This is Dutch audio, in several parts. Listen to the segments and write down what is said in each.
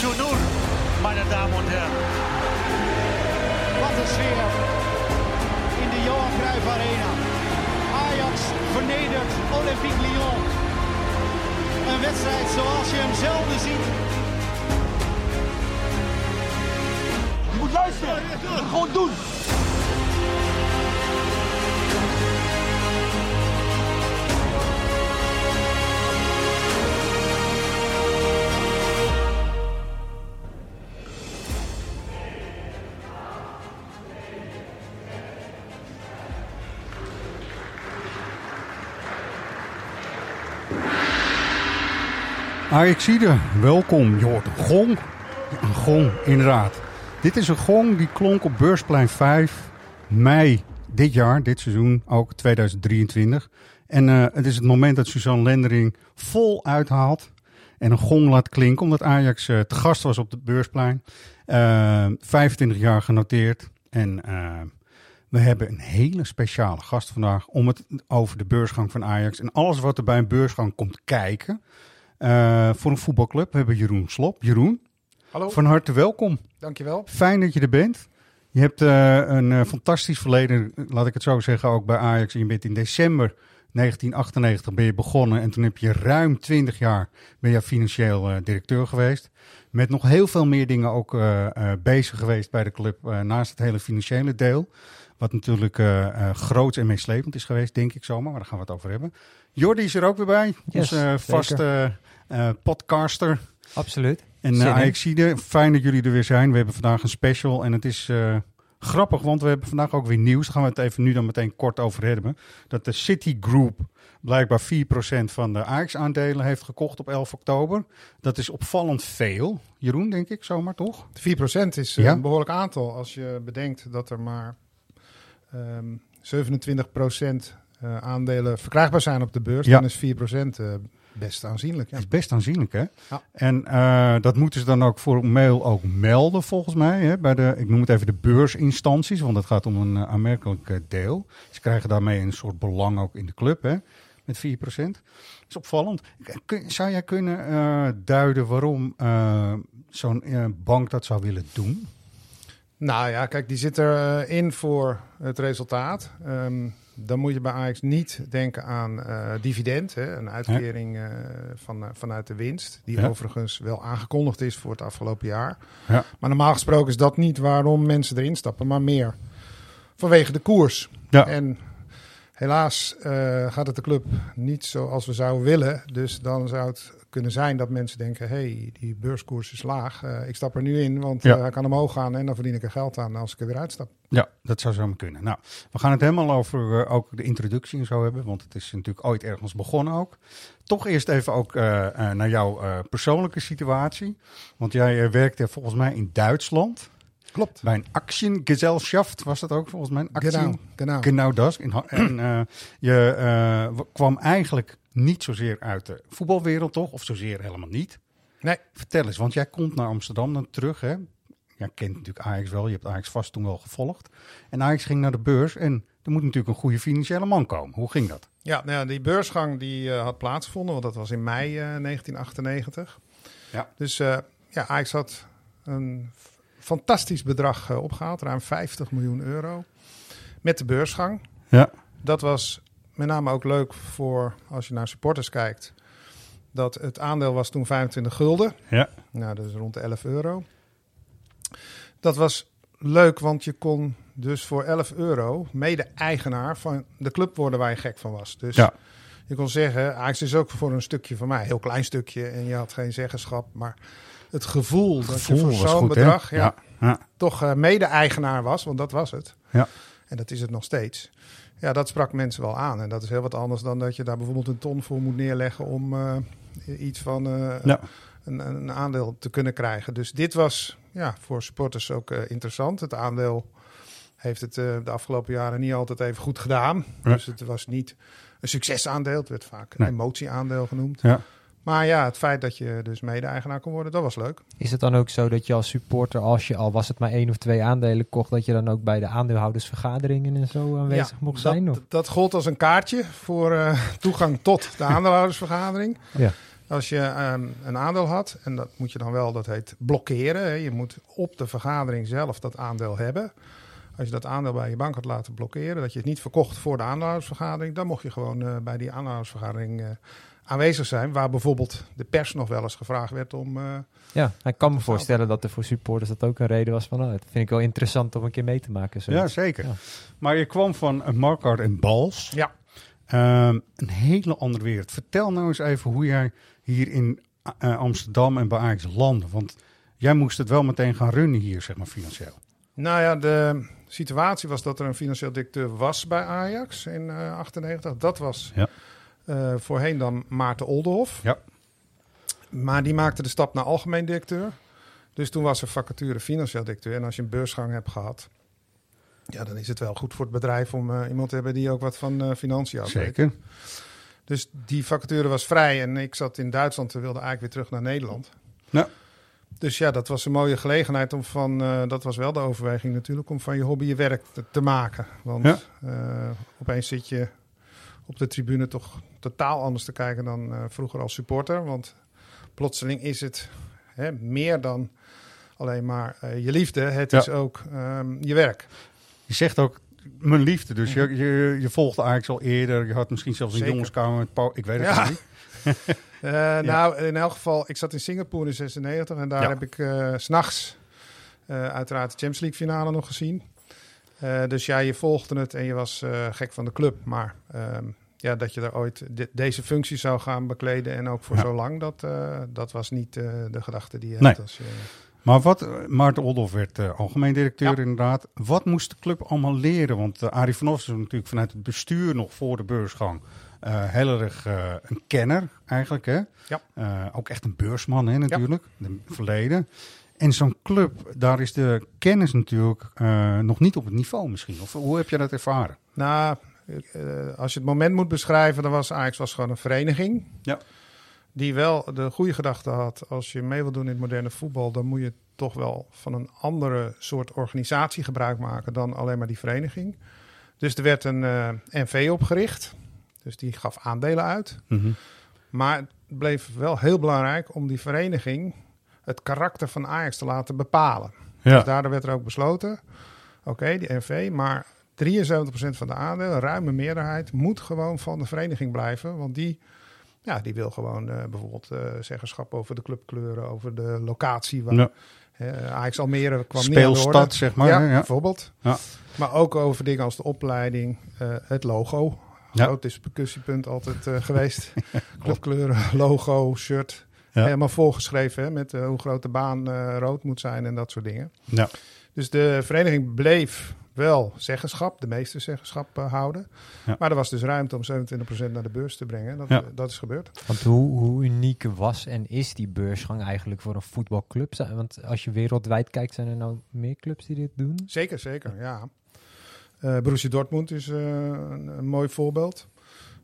4 0 meine Damen und Herren. Wat een sfeer in de Johan Cruijff Arena. Ajax vernedert Olympique Lyon. Een wedstrijd zoals je hem zelden ziet. Je moet luisteren. Gewoon doen. Ajaxide, welkom. Hoort een gong. Een gong, inderdaad. Dit is een gong die klonk op Beursplein 5 mei dit jaar, dit seizoen, ook 2023. En uh, het is het moment dat Suzanne Lendering vol uithaalt en een gong laat klinken, omdat Ajax uh, te gast was op het Beursplein. Uh, 25 jaar genoteerd en we hebben een hele speciale gast vandaag om het over de beursgang van Ajax en alles wat er bij een beursgang komt kijken. Uh, voor een voetbalclub. We hebben Jeroen Slop. Jeroen, Hallo. van harte welkom. Dankjewel. Fijn dat je er bent. Je hebt uh, een uh, fantastisch verleden, laat ik het zo zeggen, ook bij Ajax. Je bent in december 1998 ben je begonnen en toen heb je ruim 20 jaar ben je financieel directeur geweest. Met nog heel veel meer dingen ook bezig geweest bij de club naast het hele financiële deel. Wat natuurlijk groot en meeslepend is geweest, denk ik zomaar. Maar daar gaan we het over hebben. Jordi is er ook weer bij. Yes, onze vaste uh, podcaster. Absoluut. En uh, Ajaxide, fijn dat jullie er weer zijn. We hebben vandaag een special en het is uh, grappig, want we hebben vandaag ook weer nieuws. Daar gaan we het even nu dan meteen kort over hebben. Dat de Citigroup blijkbaar 4% van de Ajax-aandelen heeft gekocht op 11 oktober. Dat is opvallend veel. Jeroen, denk ik zomaar, toch? 4% is ja? een behoorlijk aantal als je bedenkt dat er maar um, 27% uh, aandelen verkrijgbaar zijn op de beurs, ja. dan is 4% uh, best aanzienlijk. Ja. Dat is best aanzienlijk, hè? Ja. En uh, dat moeten ze dan ook voor mail ook melden, volgens mij, hè? bij de, ik noem het even de beursinstanties, want het gaat om een uh, aanmerkelijk deel. Ze krijgen daarmee een soort belang ook in de club, hè? Met 4%. Dat is opvallend. Kun, zou jij kunnen duiden waarom zo'n bank dat zou willen doen? Nou ja, kijk, die zit erin voor het resultaat. Um, dan moet je bij Ajax niet denken aan uh, dividend, hè, een uitkering uh, van, uh, vanuit de winst, die ja. overigens wel aangekondigd is voor het afgelopen jaar. Ja. Maar normaal gesproken is dat niet waarom mensen erin stappen, maar meer vanwege de koers. Ja. En helaas gaat het de club niet zoals we zouden willen, dus dan zou het kunnen zijn dat mensen denken: hey, die beurskoers is laag. Uh, ik stap er nu in, want ja. uh, hij kan omhoog gaan en dan verdien ik er geld aan als ik er weer uitstap. Ja, dat zou zo kunnen. Nou, we gaan het helemaal over uh, ook de introductie en zo hebben, want het is natuurlijk ooit ergens begonnen ook. Toch eerst even ook naar jouw persoonlijke situatie. Want jij werkte volgens mij in Duitsland. Klopt. Bij een was dat ook volgens mij. Een actie, genau, genau. genau das. En uh, je kwam eigenlijk niet zozeer uit de voetbalwereld, toch? Of zozeer helemaal niet. Nee. Vertel eens, want jij komt naar Amsterdam dan terug, hè? Jij kent natuurlijk Ajax wel, je hebt Ajax vast toen wel gevolgd. En Ajax ging naar de beurs en er moet natuurlijk een goede financiële man komen. Hoe ging dat? Ja, nou ja die beursgang die uh, had plaatsgevonden, want dat was in mei 1998. Ja. Dus ja, Ajax had een fantastisch bedrag opgehaald, ruim 50 miljoen euro. Met de beursgang. Ja. Dat was met name ook leuk voor als je naar supporters kijkt. Dat het aandeel was toen 25 gulden. Ja. Nou, dat is rond de 11 euro. Dat was leuk, want je kon dus voor 11 euro mede-eigenaar van de club worden waar je gek van was. Dus ja. je kon zeggen, Ajax is ook voor een stukje van mij, heel klein stukje. En je had geen zeggenschap, maar het gevoel, dat je voor zo'n bedrag ja, ja, ja. toch uh, mede-eigenaar was, want dat was het. Ja. En dat is het nog steeds. Ja, dat sprak mensen wel aan. En dat is heel wat anders dan dat je daar bijvoorbeeld een ton voor moet neerleggen om uh, iets van uh, ja. een, een, aandeel te kunnen krijgen. Dus dit was ja, voor supporters ook uh, interessant. Het aandeel heeft het de afgelopen jaren niet altijd even goed gedaan. Ja. Dus het was niet een succesaandeel. Het werd vaak een emotieaandeel genoemd. Ja. Maar ja, het feit dat je dus mede-eigenaar kon worden, dat was leuk. Is het dan ook zo dat je als supporter, als je al was het maar één of twee aandelen kocht, dat je dan ook bij de aandeelhoudersvergaderingen en zo aanwezig Ja, mocht dat, zijn? Of? dat gold als een kaartje voor eh, toegang tot de aandeelhoudersvergadering. Ja. Als je ehm, een aandeel had, en dat moet je dan wel, dat heet blokkeren. Hè. Je moet op de vergadering zelf dat aandeel hebben. Als je dat aandeel bij je bank had laten blokkeren, dat je het niet verkocht voor de aandeelhoudersvergadering, dan mocht je gewoon eh, bij die aandeelhoudersvergadering eh, aanwezig zijn. Waar bijvoorbeeld de pers nog wel eens gevraagd werd om. eh, Ja, ik kan me voorstellen dat er voor supporters dat ook een reden was van, oh, dat vind ik wel interessant om een keer mee te maken. Zo. Ja, zeker. Ja. Maar je kwam van uh, Marquardt en Bals. ja, Ehm, een hele andere wereld. Vertel nou eens even hoe jij hier in eh, Amsterdam en bij Ajax landde. Want jij moest het wel meteen gaan runnen hier, zeg maar, financieel. Nou ja, de situatie was dat er een financieel directeur was bij Ajax in eh 98. Dat was Ja. Eh, voorheen dan Maarten Oldenhof. Ja. Maar die maakte de stap naar algemeen directeur. Dus toen was er vacature financieel directeur. En als je een beursgang hebt gehad, ja, dan is het wel goed voor het bedrijf om eh, iemand te hebben die ook wat van eh, financiën weet. Zeker. Dus die vacature was vrij en ik zat in Duitsland en wilde eigenlijk weer terug naar Nederland. Ja. Dus ja, dat was een mooie gelegenheid om van, dat was wel de overweging natuurlijk, om van je hobby je werk te, te maken. Want Ja. opeens zit je op de tribune toch totaal anders te kijken dan eh, vroeger als supporter. Want plotseling is het hè, meer dan alleen maar eh, je liefde. Het Ja. is ook ehm, je werk. Je zegt ook mijn liefde. Dus je, je, je volgde Ajax al eerder. Je had misschien zelfs een Zeker. jongenskamer met Paul. Ik weet het Ja. niet. Eh, Nou, in elk geval, ik zat in Singapore in 96 en daar heb ik s s'nachts uiteraard de Champions League finale nog gezien. Dus ja, je volgde het en je was gek van de club. Maar ehm, ja, dat je daar ooit de- deze functie zou gaan bekleden en ook voor Ja. zo lang, dat, eh, dat was niet eh, de gedachte die je Nee. hebt. Als je, Maar wat, eh, Maarten Oldhoff werd algemeen directeur Ja. inderdaad. Wat moest de club allemaal leren? Want uh, Arie van Hoff is natuurlijk vanuit het bestuur nog voor de beursgang heel erg een kenner eigenlijk. Hè? Ja. Ook echt een beursman hè, natuurlijk, in het verleden. En zo'n club, daar is de kennis natuurlijk nog niet op het niveau misschien. Of hoe heb je dat ervaren? Nou, als je het moment moet beschrijven, dan was Ajax was gewoon een vereniging. Ja. Die wel de goede gedachte had. Als je mee wil doen in het moderne voetbal, dan moet je toch wel van een andere soort organisatie gebruik maken dan alleen maar die vereniging. Dus er werd een eh, NV opgericht. Dus die gaf aandelen uit. Maar het bleef wel heel belangrijk om die vereniging het karakter van Ajax te laten bepalen. Dus Ja, daardoor werd er ook besloten, oké, die NV, maar 73% van de aandelen, ruime meerderheid, moet gewoon van de vereniging blijven. Want die, ja, die wil gewoon eh, bijvoorbeeld eh, zeggenschap over de clubkleuren, over de locatie. Waar, Ja. Ajax Almere kwam niet aan speelstad zeg maar. ja, bijvoorbeeld. Ja. Maar ook over dingen als de opleiding, eh, het logo. Ja. Groot discussiepunt altijd eh, geweest. Clubkleuren, logo, shirt. Ja. Helemaal voorgeschreven hè, met hoe groot de baan rood moet zijn en dat soort dingen. Ja. Dus de vereniging bleef wel zeggenschap, de meeste zeggenschap eh, houden. Ja. Maar er was dus ruimte om 27% naar de beurs te brengen. Dat, Ja. eh, dat is gebeurd. Want hoe, hoe uniek was en is die beursgang eigenlijk voor een voetbalclub? Want als je wereldwijd kijkt, zijn er nou meer clubs die dit doen? Zeker, zeker, ja. Eh Borussia Dortmund is eh, een, een mooi voorbeeld.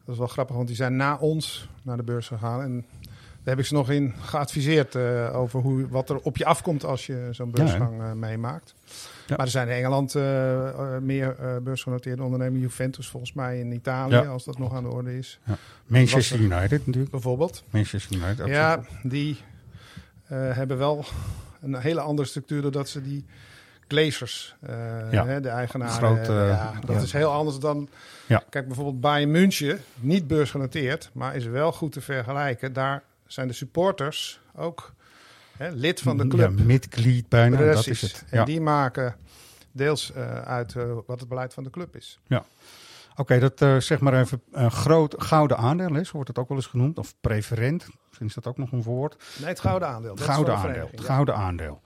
Dat is wel grappig, want die zijn na ons naar de beurs gegaan. En daar heb ik ze nog in geadviseerd eh, over hoe, wat er op je afkomt als je zo'n beursgang eh, meemaakt. Ja. Maar er zijn in Engeland eh, meer beursgenoteerde ondernemingen. Juventus volgens mij in Italië, Ja. als dat nog aan de orde is. Manchester United natuurlijk. Bijvoorbeeld. Manchester United. Ja, die hebben wel een hele andere structuur doordat ze die Glazers, Ja. hè, de eigenaar, Grote, ja, dat is heel anders dan. Ja. Kijk, bijvoorbeeld Bayern München, niet beursgenoteerd, maar is wel goed te vergelijken. Daar zijn de supporters ook hè, lid van de club. Ja, midglied bijna, dat is het. En Ja. die maken deels eh, uit eh, wat het beleid van de club is. Oké, dat eh, zeg maar even een groot gouden aandeel is, wordt het ook wel eens genoemd. Of preferent, misschien is dat ook nog een woord. Nee, het gouden aandeel. is gouden aandeel. Het ja. gouden aandeel.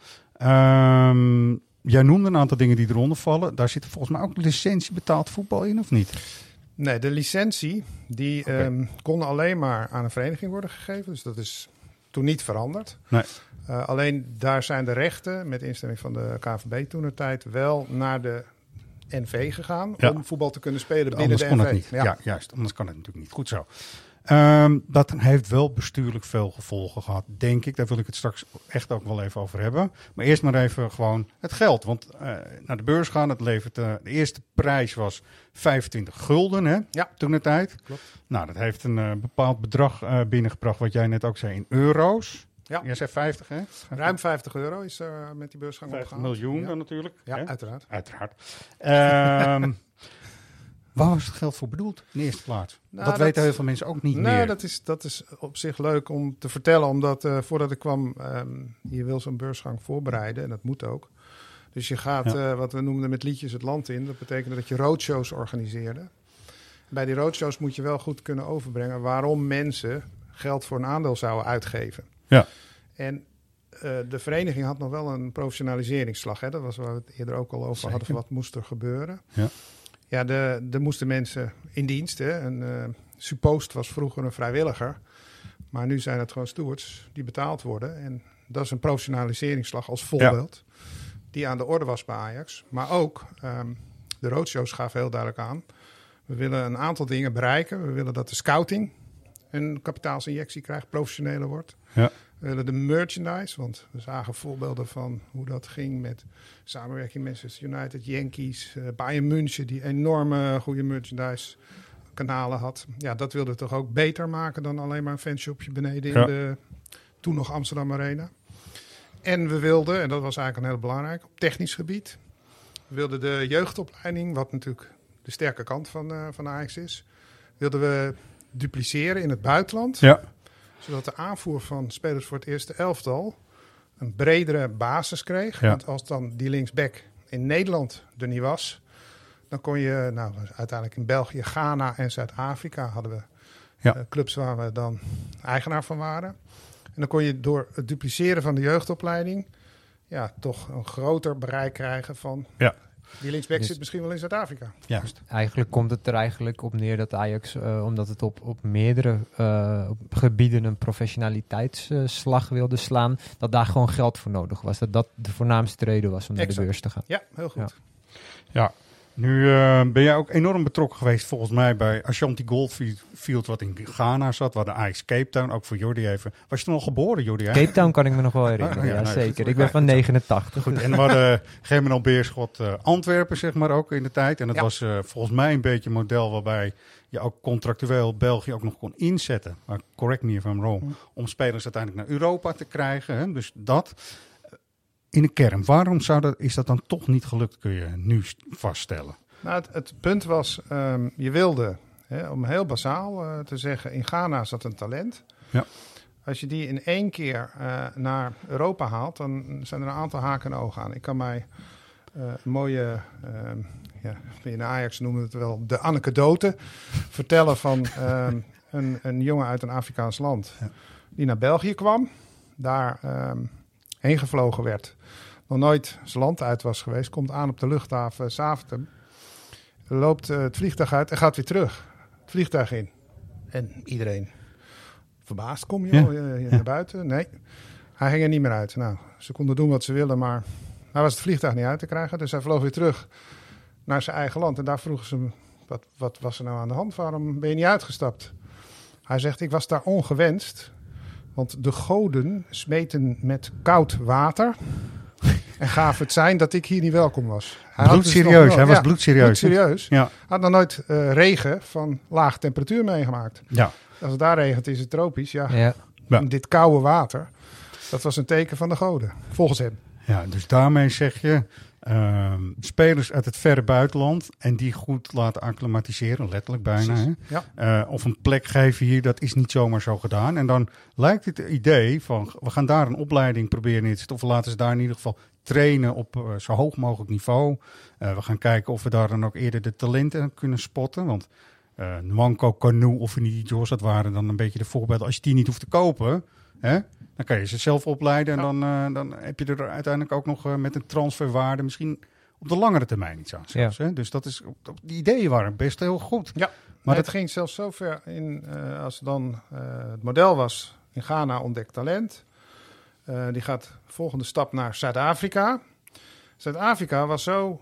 Jij noemde een aantal dingen die eronder vallen. Daar zit volgens mij ook licentie betaald voetbal in, of niet? Nee, de licentie die Oké. ehm, kon alleen maar aan een vereniging worden gegeven. Dus dat is toen niet veranderd. Nee. Eh, alleen daar zijn de rechten, met instemming van de KVB toen de tijd, wel naar de NV gegaan Ja. om voetbal te kunnen spelen binnen Anders de kon NV. het niet. Ja. Ja. juist. Anders kan het natuurlijk niet. Goed zo. Ehm, dat heeft wel bestuurlijk veel gevolgen gehad, denk ik. Daar wil ik het straks echt ook wel even over hebben. Maar eerst maar even gewoon het geld. Want eh, naar de beurs gaan, het levert... eh, de eerste prijs was 25 gulden, hè? Ja. Toen de tijd. Klopt. Nou, dat heeft een eh, bepaald bedrag binnengebracht, wat jij net ook zei, in euro's. Ja. Jij zei 50, hè? Ruim 50 euro is met die beursgang 50 opgehaald. miljoen Ja, dan natuurlijk. ja hè? uiteraard. Uiteraard. Ehm, waar was het geld voor bedoeld in de eerste plaats? Nou, dat, dat- weten heel veel mensen ook niet Nou, meer. dat is, dat is op zich leuk om te vertellen, omdat eh, voordat ik kwam, ehm, je wil zo'n beursgang voorbereiden en dat moet ook. Dus je gaat, Ja. eh, wat we noemden met liedjes, het land in. Dat betekende dat je roadshows organiseerde. Bij die roadshows moet je wel goed kunnen overbrengen waarom mensen geld voor een aandeel zouden uitgeven. Ja. En eh, de vereniging had nog wel een professionaliseringsslag. Hè? Dat was waar we het eerder ook al over Zeker. hadden. van Wat moest er gebeuren? Ja. Ja, de, er moesten mensen in dienst. Hè? Een eh, suppost was vroeger een vrijwilliger. Maar nu zijn het gewoon stewards die betaald worden. En dat is een professionaliseringsslag als voorbeeld. Die aan de orde was bij Ajax. Maar ook, ehm, de roadshows gaven heel duidelijk aan. We willen een aantal dingen bereiken. We willen dat de scouting een kapitaalsinjectie krijgt, professioneler wordt. Ja. We willen de merchandise, want we zagen voorbeelden van hoe dat ging met samenwerking met Manchester United, Yankees, eh Bayern München, die enorme goede merchandise kanalen had. Ja, dat wilden we toch ook beter maken dan alleen maar een fanshopje beneden Ja. in de toen nog Amsterdam Arena. En we wilden, en dat was eigenlijk een heel belangrijk, op technisch gebied. We wilden de jeugdopleiding, wat natuurlijk de sterke kant van, eh van Ajax is, wilden we dupliceren in het buitenland Ja, zodat de aanvoer van spelers voor het eerste elftal een bredere basis kreeg. Ja. Want als dan die linksback in Nederland er niet was, dan kon je, nou uiteindelijk in België, Ghana en Zuid-Afrika hadden we Ja. eh, clubs waar we dan eigenaar van waren. En dan kon je door het dupliceren van de jeugdopleiding ja, toch een groter bereik krijgen van Ja. Die linksback Dus- zit misschien wel in Zuid-Afrika. juist. Eigenlijk komt het er eigenlijk op neer dat Ajax, eh, omdat het op, op meerdere eh, op gebieden een professionaliteitsslag wilde slaan, dat daar gewoon geld voor nodig was. Dat dat de voornaamste reden was om naar de beurs te gaan. Ja, heel goed. Ja. Nu eh, ben jij ook enorm betrokken geweest volgens mij bij Ashanti Goldfield, wat in Ghana zat, waar de Ajax Cape Town, ook voor Jordi even. Was je toen al geboren, Jordi? hè? Cape Town kan ik me nog wel herinneren, Ah, ja, ja, nou, zeker. goed. Ik ben van 89. Goed, en we hadden Germinal Beerschot eh, Antwerpen, zeg maar, ook in de tijd. En dat Ja. was eh, volgens mij een beetje een model waarbij je ook contractueel België ook nog kon inzetten. Maar correct me if I'm wrong. Om spelers uiteindelijk naar Europa te krijgen. Hè? Dus dat in de kern. Waarom zou dat, is dat dan toch niet gelukt, kun je nu st- vaststellen? Nou, het, het punt was, ehm, je wilde, hè, om heel basaal eh, te zeggen, in Ghana zat een talent. Ja. Als je die in één keer eh, naar Europa haalt, dan zijn er een aantal haken en ogen aan. Ik kan mij eh, een mooie, ehm ja, in Ajax noemen het wel de anekdote, vertellen van ehm, een, een jongen uit een Afrikaans land Ja. die naar België kwam, daar heen gevlogen werd nog nooit zijn land uit was geweest, komt aan op de luchthaven Zaventem. Loopt eh, het vliegtuig uit en gaat weer terug. Het vliegtuig in. En iedereen verbaasd. Kom je al, je naar buiten? Nee. Hij ging er niet meer uit. Nou, ze konden doen wat ze wilden, maar hij was het vliegtuig niet uit te krijgen. Dus hij vloog weer terug naar zijn eigen land. En daar vroegen ze hem, wat, wat was er nou aan de hand? Waarom ben je niet uitgestapt? Hij zegt, ik was daar ongewenst. Want de goden smeten met koud water. En gaven het zijn dat ik hier niet welkom was. Hij had dus Bloedserieus, nog- hij was ja, bloedserieus, hè? bloedserieus. Ja, Hij had nog nooit eh, regen van lage temperatuur meegemaakt. ja. Als het daar regent is het tropisch. Ja, Ja. Ja. dit koude water. Dat was een teken van de goden, volgens hem. Ja dus daarmee zeg je ehm, spelers uit het verre buitenland en die goed laten acclimatiseren, letterlijk bijna. Hè? Ja. Eh, of een plek geven hier, dat is niet zomaar zo gedaan. En dan lijkt het idee van, we gaan daar een opleiding proberen neer te zetten. Of we laten ze daar in ieder geval trainen op eh, zo hoog mogelijk niveau. Eh, we gaan kijken of we daar dan ook eerder de talenten kunnen spotten. Want eh Nwanko, Canoe of Jaws, dat waren dan een beetje de voorbeelden. Als je die niet hoeft te kopen, hè, dan kan je ze zelf opleiden. En Ja. dan, eh, dan heb je er uiteindelijk ook nog eh, met een transferwaarde misschien op de langere termijn iets aan. zelfs, hè. Dus dat is, die ideeën waren best heel goed. Ja, Maar het ging zelfs zo ver in, eh, als dan eh, het model was in Ghana ontdekt talent. Eh, die gaat volgende stap naar Zuid-Afrika. Zuid-Afrika was zo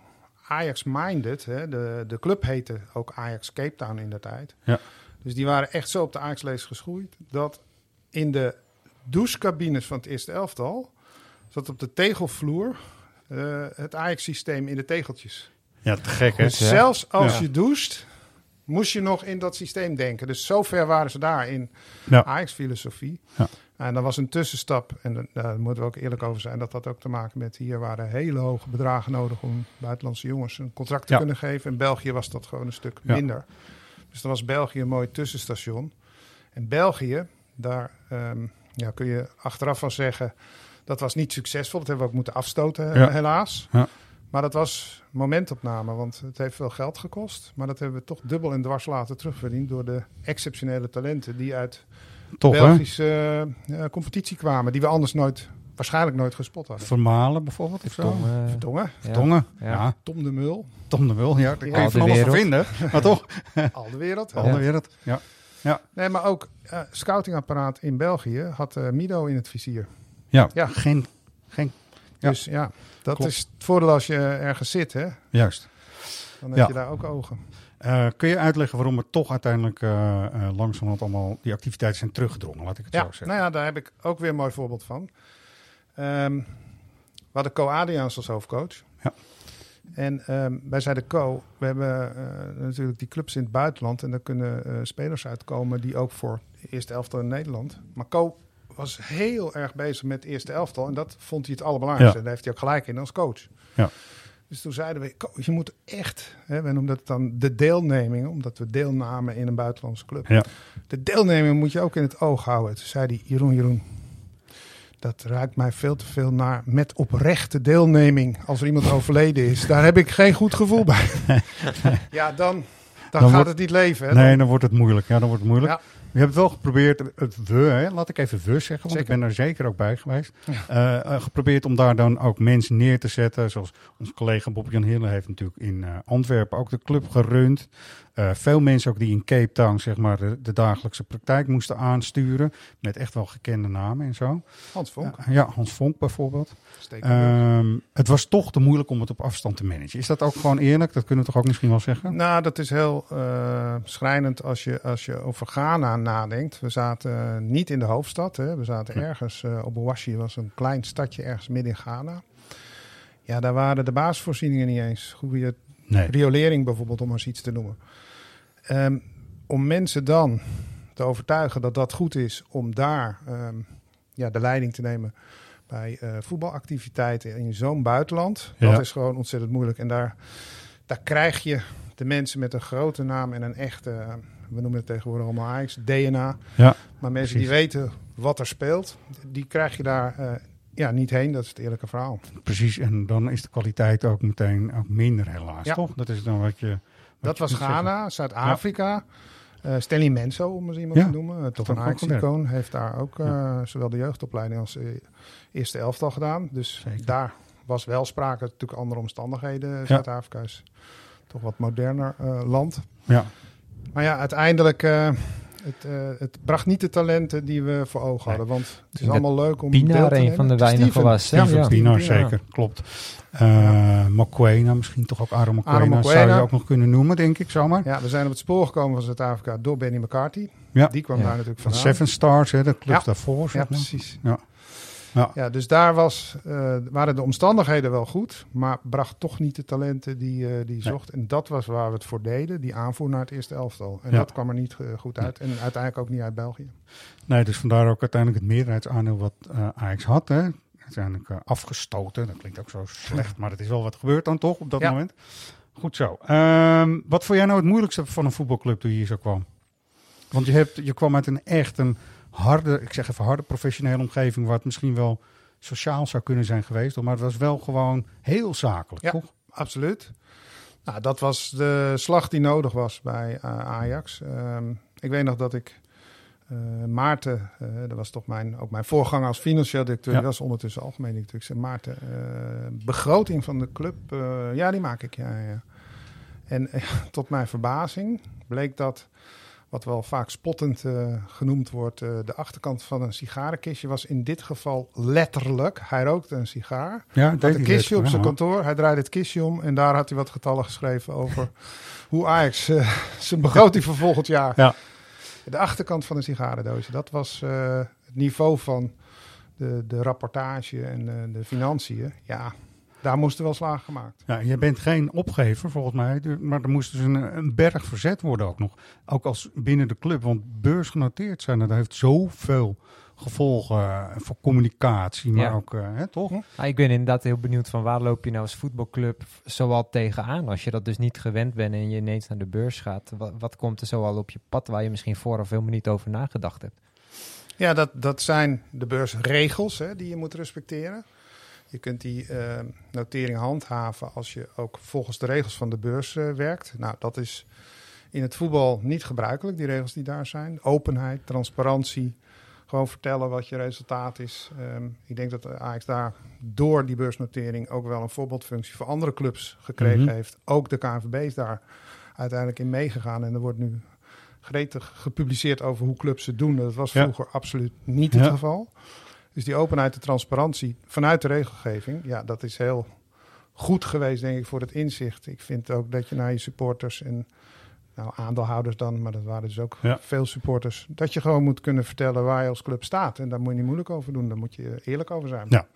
Ajax-minded. hè, De, de club heette ook Ajax Cape Town in de tijd. Ja. Dus die waren echt zo op de Ajax-lees geschoeid... dat in de douchecabines van het eerste elftal... zat op de tegelvloer eh, het Ajax-systeem in de tegeltjes. Ja, te gek hè? Zelfs als Ja. je doucht, moest je nog in dat systeem denken. Dus zo ver waren ze daar in Ja. Ajax-filosofie. Ja. En dat was een tussenstap. En da- daar moeten we ook eerlijk over zijn. Dat had ook te maken met hier waren hele hoge bedragen nodig om buitenlandse jongens een contract te Ja. kunnen geven. In België was dat gewoon een stuk Ja. minder. Dus dan was België een mooi tussenstation. En België, daar ehm, ja, kun je achteraf van zeggen, dat was niet succesvol. Dat hebben we ook moeten afstoten, Ja. helaas. Ja. Maar dat was momentopname, want het heeft veel geld gekost. Maar dat hebben we toch dubbel en dwars laten terugverdiend door de exceptionele talenten die uit Toch hè? Belgische eh, competitie kwamen. Die we anders nooit, waarschijnlijk nooit gespot hadden. Vermalen bijvoorbeeld of zo? Tom, eh, Vertongen, ja. Tom de Mul, Tom de Mul. Ja, daar Ja. kan je van Al de alles vinden. Maar toch, al de wereld. de andere wereld. Ja. Nee, maar ook eh scoutingapparaat in België had eh, Mido in het vizier. Ja, Ja. geen... geen Ja. Dus ja, dat Klopt. is het voordeel als je ergens zit. Hè? juist. Dan heb Ja. je daar ook ogen. Eh, kun je uitleggen waarom er toch uiteindelijk eh eh, langzamerhand allemaal die activiteiten zijn teruggedrongen? Laat ik het Ja, zo zeggen. nou ja, daar heb ik ook weer een mooi voorbeeld van. Ehm we hadden Co Adriaans als hoofdcoach. Ja. En ehm, wij zeiden Co, we hebben eh, natuurlijk die clubs in het buitenland. En daar kunnen eh, spelers uitkomen die ook voor de eerste elftal in Nederland. Maar Co was heel erg bezig met het eerste elftal. En dat vond hij het allerbelangrijkste. Ja. En daar heeft hij ook gelijk in als coach. Ja. Dus toen zeiden we, "Co, je moet echt, hè, wij noemen dat dan de deelneming, omdat we deelnamen in een buitenlandse club. Ja. De deelneming moet je ook in het oog houden. Toen zei hij, Jeroen, Jeroen, dat ruikt mij veel te veel naar met oprechte deelneming als er iemand overleden is. Daar heb ik geen goed gevoel bij. ja, dan, dan, Dan gaat wordt- het niet leven. Hè? Nee, Dan- wordt het moeilijk. Ja, dan wordt het moeilijk. Ja. Je hebt wel geprobeerd, het we, hè, laat ik even we zeggen, want Zeker. ik ben daar zeker ook bij geweest. Eh, eh, geprobeerd om daar dan ook mensen neer te zetten. Zoals onze collega Bob-Jan Hille heeft natuurlijk in eh, Antwerpen ook de club gerund. Eh, veel mensen ook die in Cape Town zeg maar, de, de dagelijkse praktijk moesten aansturen. Met echt wel gekende namen en zo. Hans Vonk. Ja, ja, Hans Vonk bijvoorbeeld. Ehm, het was toch te moeilijk om het op afstand te managen. Is dat ook gewoon eerlijk? Dat kunnen we toch ook misschien wel zeggen? Nou, dat is heel eh, schrijnend als je, als je over Ghana nadenkt. We zaten eh, niet in de hoofdstad. Hè. We zaten ergens eh, op Owashi, was een klein stadje ergens midden in Ghana. Ja, daar waren de basisvoorzieningen niet eens. Goede Nee. riolering bijvoorbeeld, om eens iets te noemen. Ehm, om mensen dan te overtuigen dat dat goed is om daar ehm, ja, de leiding te nemen bij eh, voetbalactiviteiten in zo'n buitenland, Ja. dat is gewoon ontzettend moeilijk. En daar, daar krijg je de mensen met een grote naam en een echte, eh, we noemen het tegenwoordig allemaal Ajax, DNA. Ja, Maar mensen precies. die weten wat er speelt, die krijg je daar eh, ja, niet heen. Dat is het eerlijke verhaal. Precies, en dan is de kwaliteit ook meteen ook minder helaas, Ja. toch? Dat is dan wat je... Dat was. Ghana, Zuid-Afrika. Eh, Stanley Menso, om eens iemand te noemen. Uh, toch een. Ajax-icoon. Heeft daar ook eh, zowel de jeugdopleiding als de eerste elftal gedaan. Dus Zeker. daar was wel sprake. Natuurlijk andere omstandigheden. Zuid-Afrika is toch wat moderner eh, land. Ja, Maar ja, uiteindelijk... het, eh, het bracht niet de talenten die we voor ogen hadden. Want het is allemaal leuk om te een van de weinigen was, Ja. Pienaar, Pienaar. zeker, klopt. Eh Mokwena, misschien toch ook Aaron Mokwena, Aaron zou je ook nog kunnen noemen, denk ik zomaar. Ja, we zijn op het spoor gekomen van Zuid-Afrika door Benny McCarthy. Ja. Die kwam Ja. daar natuurlijk Van. Seven Stars, hè, de club Ja. daarvoor. zeg Ja, precies. Ja. Ja. Ja, dus daar was, eh, waren de omstandigheden wel goed, maar bracht toch niet de talenten die, eh, die zocht. En dat was waar we het voor deden, die aanvoer naar het eerste elftal. En Ja. dat kwam er niet eh, goed uit. En uiteindelijk ook niet uit België. Nee, dus vandaar ook uiteindelijk het meerderheidsaandeel wat Ajax had. Hè. Uiteindelijk afgestoten. Dat klinkt ook zo slecht, maar het is wel wat gebeurd dan toch op dat Ja. moment. Goed zo. Ehm, wat vond jij nou het moeilijkste van een voetbalclub toen je hier zo kwam? Want je, hebt, je kwam uit een echt een harde, ik zeg even harde professionele omgeving, waar het misschien wel sociaal zou kunnen zijn geweest. Maar het was wel gewoon heel zakelijk, Ja. toch? Absoluut. Nou, dat was de slag die nodig was bij eh, Ajax. Ehm, ik weet nog dat ik eh, Maarten, eh, dat was toch mijn, ook mijn voorganger als financieel directeur, Ja. die was ondertussen algemeen directeur. Ik zei, Maarten, begroting van de club, ja, die maak ik, ja, ja. En tot mijn verbazing bleek dat wat wel vaak spottend eh, genoemd wordt, eh, de achterkant van een sigarenkistje was in dit geval letterlijk. Hij rookte een sigaar. Ja, Had een kistje op zijn ja. kantoor. Hij draaide het kistje om en daar had hij wat getallen geschreven over hoe Ajax eh, zijn begroting voor volgend jaar. Ja. De achterkant van een sigarendoosje. Dat was het niveau van de, de rapportage en de financiën. Ja, daar moesten wel slagen gemaakt. Ja, je bent geen opgever volgens mij, du- maar er moest dus een, een berg verzet worden ook nog. Ook als binnen de club, want beursgenoteerd zijn, dat heeft zoveel gevolgen eh, voor communicatie, maar Ja. ook, eh, hè, toch? Ah, ik ben inderdaad heel benieuwd van waar loop je nou als voetbalclub zoal tegenaan? Als je dat dus niet gewend bent en je ineens naar de beurs gaat. Wat, wat komt er zoal op je pad waar je misschien vooraf helemaal niet over nagedacht hebt? Ja, dat, dat zijn de beursregels hè, die je moet respecteren. Je kunt die eh, notering handhaven als je ook volgens de regels van de beurs eh, werkt. Nou, dat is in het voetbal niet gebruikelijk, die regels die daar zijn. Openheid, transparantie, gewoon vertellen wat je resultaat is. Ehm, ik denk dat de Ajax daar door die beursnotering ook wel een voorbeeldfunctie voor andere clubs gekregen Mhm. heeft. Ook de KNVB is daar uiteindelijk in meegegaan en er wordt nu gretig gepubliceerd over hoe clubs het doen. Dat was Ja. vroeger absoluut niet het Ja. geval. Dus die openheid en transparantie vanuit de regelgeving, ja, dat is heel goed geweest, denk ik, voor het inzicht. Ik vind ook dat je naar je supporters en nou, aandeelhouders dan, maar dat waren dus ook Ja. veel supporters, dat je gewoon moet kunnen vertellen waar je als club staat. En daar moet je niet moeilijk over doen, daar moet je eerlijk over zijn. Ja.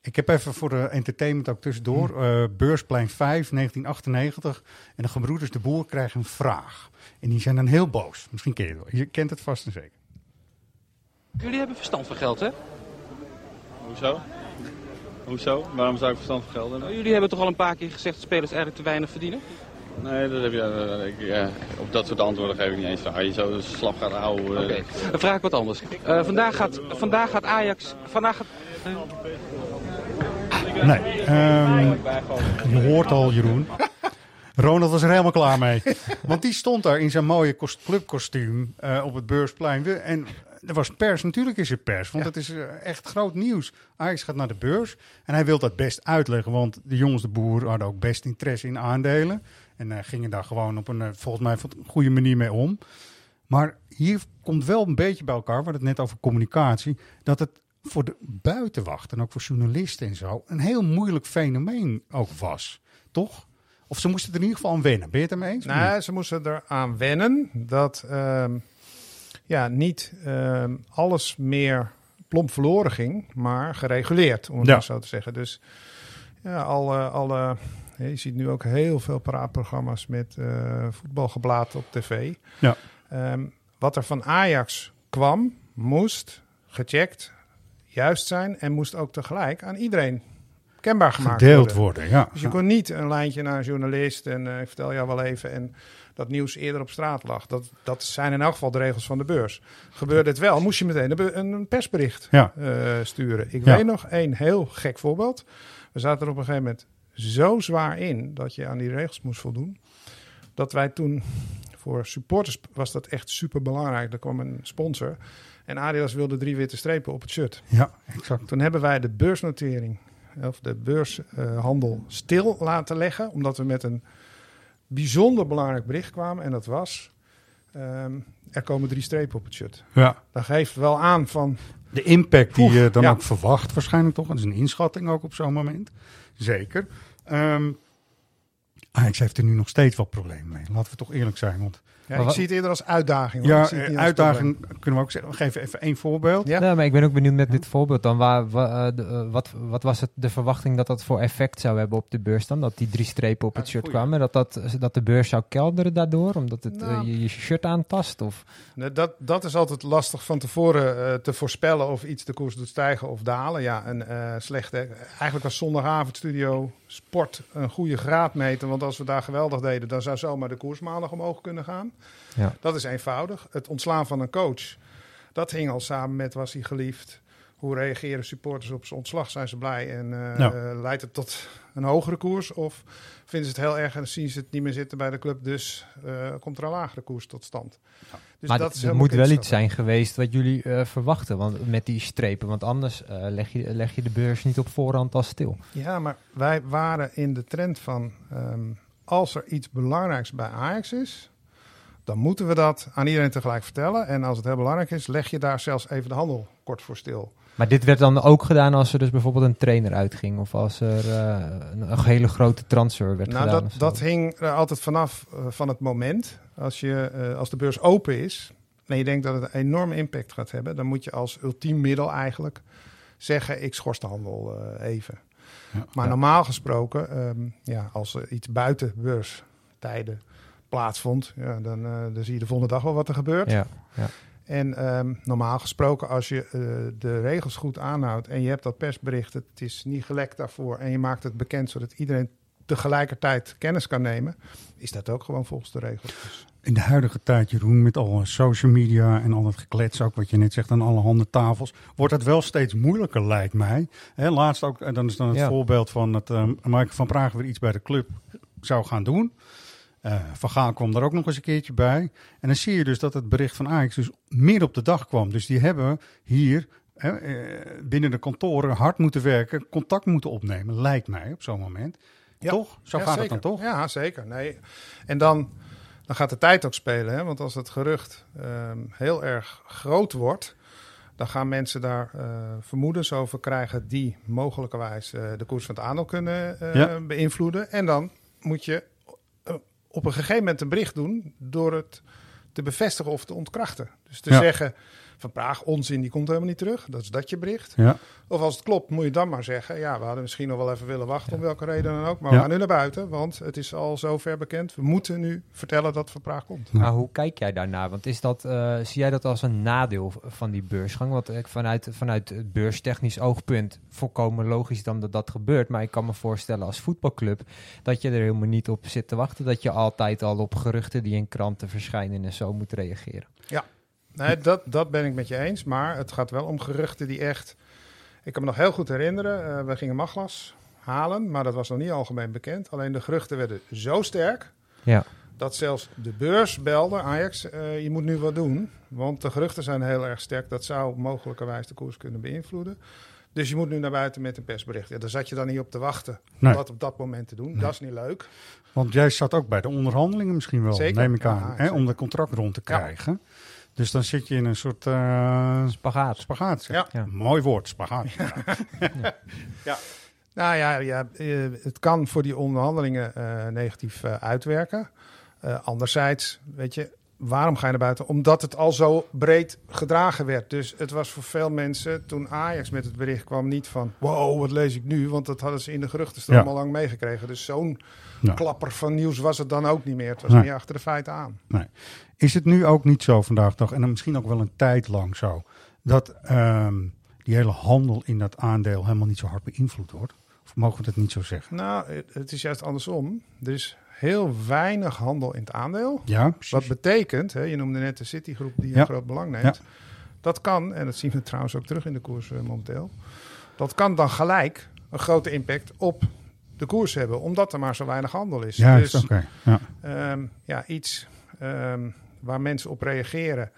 Ik heb even voor de entertainment ook tussendoor. Hm. eh, Beursplein 5, 1998. En de gebroeders de Boer krijgen een vraag. En die zijn dan heel boos. Misschien ken je het wel. Je kent het vast en zeker. Jullie hebben verstand van geld, hè? Hoezo? Hoezo? Waarom zou ik verstand van geld hebben? Nou, jullie hebben toch al een paar keer gezegd dat spelers eigenlijk te weinig verdienen? Nee, dat heb je, eh, ik, eh, op dat soort antwoorden geef ik niet eens van. Je zo slap gaat houden. eh, Oké, dan vraag ik wat anders. Eh, vandaag, gaat, vandaag gaat Ajax... Vandaag gaat, Nee, ehm, je hoort al Jeroen. Ronald was er helemaal klaar mee. Want die stond daar in zijn mooie kost- clubkostuum eh, op het beursplein. En er was pers, natuurlijk is er pers, want het is eh, echt groot nieuws. Ajax gaat naar de beurs en hij wil dat best uitleggen, want de jongens de boer hadden ook best interesse in aandelen. En eh, gingen daar gewoon op een, eh, volgens mij, goede manier mee om. Maar hier komt wel een beetje bij elkaar, we hadden het net over communicatie, dat het voor de buitenwacht en ook voor journalisten en zo een heel moeilijk fenomeen ook was. Toch? Of ze moesten er in ieder geval aan wennen. Ben je het ermee eens? Nee, niet? ze moesten eraan wennen dat ehm, ja, niet ehm, alles meer plomp verloren ging, maar gereguleerd, om het Ja. zo te zeggen. Dus ja, alle, alle, je ziet nu ook heel veel praatprogramma's met eh voetbalgeblaad op tv. Ja. Ehm, wat er van Ajax kwam, moest gecheckt, juist zijn en moest ook tegelijk aan iedereen kenbaar gemaakt Gedeeld worden. worden, ja. Dus je kon niet een lijntje naar een journalist en eh, ik vertel jou wel even en dat nieuws eerder op straat lag. Dat, dat zijn in elk geval de regels van de beurs. Gebeurde het wel, moest je meteen een, be- een persbericht Ja. eh, sturen. Ik Ja. weet nog één heel gek voorbeeld. We zaten er op een gegeven moment zo zwaar in dat je aan die regels moest voldoen. Dat wij toen, voor supporters was dat echt super belangrijk. Er kwam een sponsor en Adidas wilde drie witte strepen op het shirt. Ja, exact. Toen hebben wij de beursnotering of de beurshandel stil laten leggen, omdat we met een bijzonder belangrijk bericht kwamen. En dat was, ehm, er komen drie strepen op het shirt. Ja. Dat geeft wel aan van, De impact die je dan ja. ook verwacht waarschijnlijk toch. Dat is een inschatting ook op zo'n moment. Zeker. Ehm Ajax heeft er nu nog steeds wel problemen mee. Laten we toch eerlijk zijn. Want ja, ik wat- zie het eerder als uitdaging. ja, Ik zie eh, uitdaging kunnen we ook zeggen. We geven even één voorbeeld. Ja. Nee, maar ik ben ook benieuwd met dit voorbeeld dan. Waar, wa- eh, de, eh, wat, wat was het, de verwachting dat dat voor effect zou hebben op de beurs dan? Dat die drie strepen op het shirt kwamen? Dat, dat, dat de beurs zou kelderen daardoor? Omdat het eh, Nou. je, je shirt aantast? Of? Nee, Dat, dat is altijd lastig van tevoren eh, te voorspellen of iets de koers doet stijgen of dalen. Ja, een eh, slechte. Eigenlijk als zondagavondstudio sport een goede graadmeter. Want als we daar geweldig deden, dan zou zomaar de koers maandag omhoog kunnen gaan. Ja. Dat is eenvoudig. Het ontslaan van een coach, dat hing al samen met was hij geliefd. Hoe reageren supporters op zijn ontslag? Zijn ze blij en eh, Ja. leidt het tot een hogere koers? Of vinden ze het heel erg en zien ze het niet meer zitten bij de club? Dus eh, komt er een lagere koers tot stand. Dus maar dat moet wel iets zijn geweest wat jullie eh, verwachten want, met die strepen. Want anders eh, leg, je, leg je de beurs niet op voorhand al stil. Ja, maar wij waren in de trend van... ehm, als er iets belangrijks bij Ajax is... dan moeten we dat aan iedereen tegelijk vertellen. En als het heel belangrijk is, leg je daar zelfs even de handel kort voor stil. Maar dit werd dan ook gedaan als er dus bijvoorbeeld een trainer uitging of als er eh, een, hele grote transfer werd Nou, gedaan. dat, of zo. dat hing er altijd vanaf van het moment. Als, je, eh, als de beurs open is en je denkt dat het een enorme impact gaat hebben, dan moet je als ultiem middel eigenlijk zeggen: ik schors de handel eh, even. Ja. Maar Ja. normaal gesproken, ehm, ja, als er iets buiten beurstijden plaatsvond, ja, dan, eh, dan zie je de volgende dag wel wat er gebeurt. Ja, ja. En ehm, normaal gesproken, als je de regels goed aanhoudt en je hebt dat persbericht, het is niet gelekt daarvoor en je maakt het bekend zodat iedereen tegelijkertijd kennis kan nemen, is dat ook gewoon volgens de regels. Dus, In de huidige tijd, Jeroen, met alle social media en al het geklets, ook wat je net zegt aan alle handen tafels, wordt het wel steeds moeilijker, lijkt mij. Hè, laatst ook, en dan is dan het Ja. voorbeeld van dat uh, Michael van Praag weer iets bij de club zou gaan doen. Eh van Gaal kwam er ook nog eens een keertje bij. En dan zie je dus dat het bericht van Ajax dus midden op de dag kwam. Dus die hebben hier eh, binnen de kantoren hard moeten werken, contact moeten opnemen, lijkt mij op zo'n moment. Ja. Toch? Zo Ja, gaat zeker. het dan toch? Ja, zeker. Nee. En dan, dan gaat de tijd ook spelen. Hè? Want als het gerucht ehm, heel erg groot wordt, dan gaan mensen daar eh, vermoedens over krijgen die mogelijkerwijs eh, de koers van het aandeel kunnen Ja. beïnvloeden. En dan moet je op een gegeven moment een bericht doen door het te bevestigen of te ontkrachten. Dus te Ja. zeggen van Praag, onzin, die komt helemaal niet terug. Dat is dat je bericht. Ja. Of als het klopt, moet je dan maar zeggen: ja, we hadden misschien nog wel even willen wachten, om welke reden dan ook. Maar we Ja. gaan nu naar buiten, want het is al zover bekend. We moeten nu vertellen dat Van Praag komt. Ja. Maar hoe kijk jij daarnaar? Want is dat, eh, zie jij dat als een nadeel van die beursgang? Want ik vanuit, vanuit het beurstechnisch oogpunt volkomen logisch dan dat dat gebeurt. Maar ik kan me voorstellen als voetbalclub dat je er helemaal niet op zit te wachten. Dat je altijd al op geruchten die in kranten verschijnen en zo moet reageren. Nee, dat, dat ben ik met je eens. Maar het gaat wel om geruchten die echt. Ik kan me nog heel goed herinneren. eh, we gingen Maglas halen, maar dat was nog niet algemeen bekend. Alleen de geruchten werden zo sterk. Ja. Dat zelfs de beurs belde, Ajax, eh, je moet nu wat doen. Want de geruchten zijn heel erg sterk. Dat zou mogelijkerwijs de koers kunnen beïnvloeden. Dus je moet nu naar buiten met een persbericht. Ja, daar zat je dan niet op te wachten Nee. om dat op dat moment te doen. Dat is niet leuk. Want jij zat ook bij de onderhandelingen misschien wel, Zeker. neem ik aan, Ja, hè, zeker. om de contract rond te Ja. Dus dan zit je in een soort eh Spagaat. spagaat. zeg. Ja. Ja. Mooi woord, spagaat. Nou ja, ja eh, het kan voor die onderhandelingen eh, negatief uitwerken. Eh, anderzijds, weet je, waarom ga je naar buiten? Omdat het al zo breed gedragen werd. Dus het was voor veel mensen, toen Ajax met het bericht kwam, niet van... wow, wat lees ik nu? Want dat hadden ze in de geruchtenstroom Ja. al lang meegekregen. Dus zo'n Ja. klapper van nieuws was het dan ook niet meer. Het was Nee. meer achter de feiten aan. Is het nu ook niet zo vandaag dag, en dan misschien ook wel een tijd lang zo, dat ehm, die hele handel in dat aandeel helemaal niet zo hard beïnvloed wordt? Of mogen we dat niet zo zeggen? Nou, het, is juist andersom. Er is heel weinig handel in het aandeel. Ja, precies. Wat betekent, hè, je noemde net de Citigroep die Ja. een groot belang neemt. Dat kan, en dat zien we trouwens ook terug in de koers eh, momenteel. Dat kan dan gelijk een grote impact op de koers hebben, omdat er maar zo weinig handel is. Juist, dus oké. Ja. ehm, ja, iets ehm, waar mensen op reageren.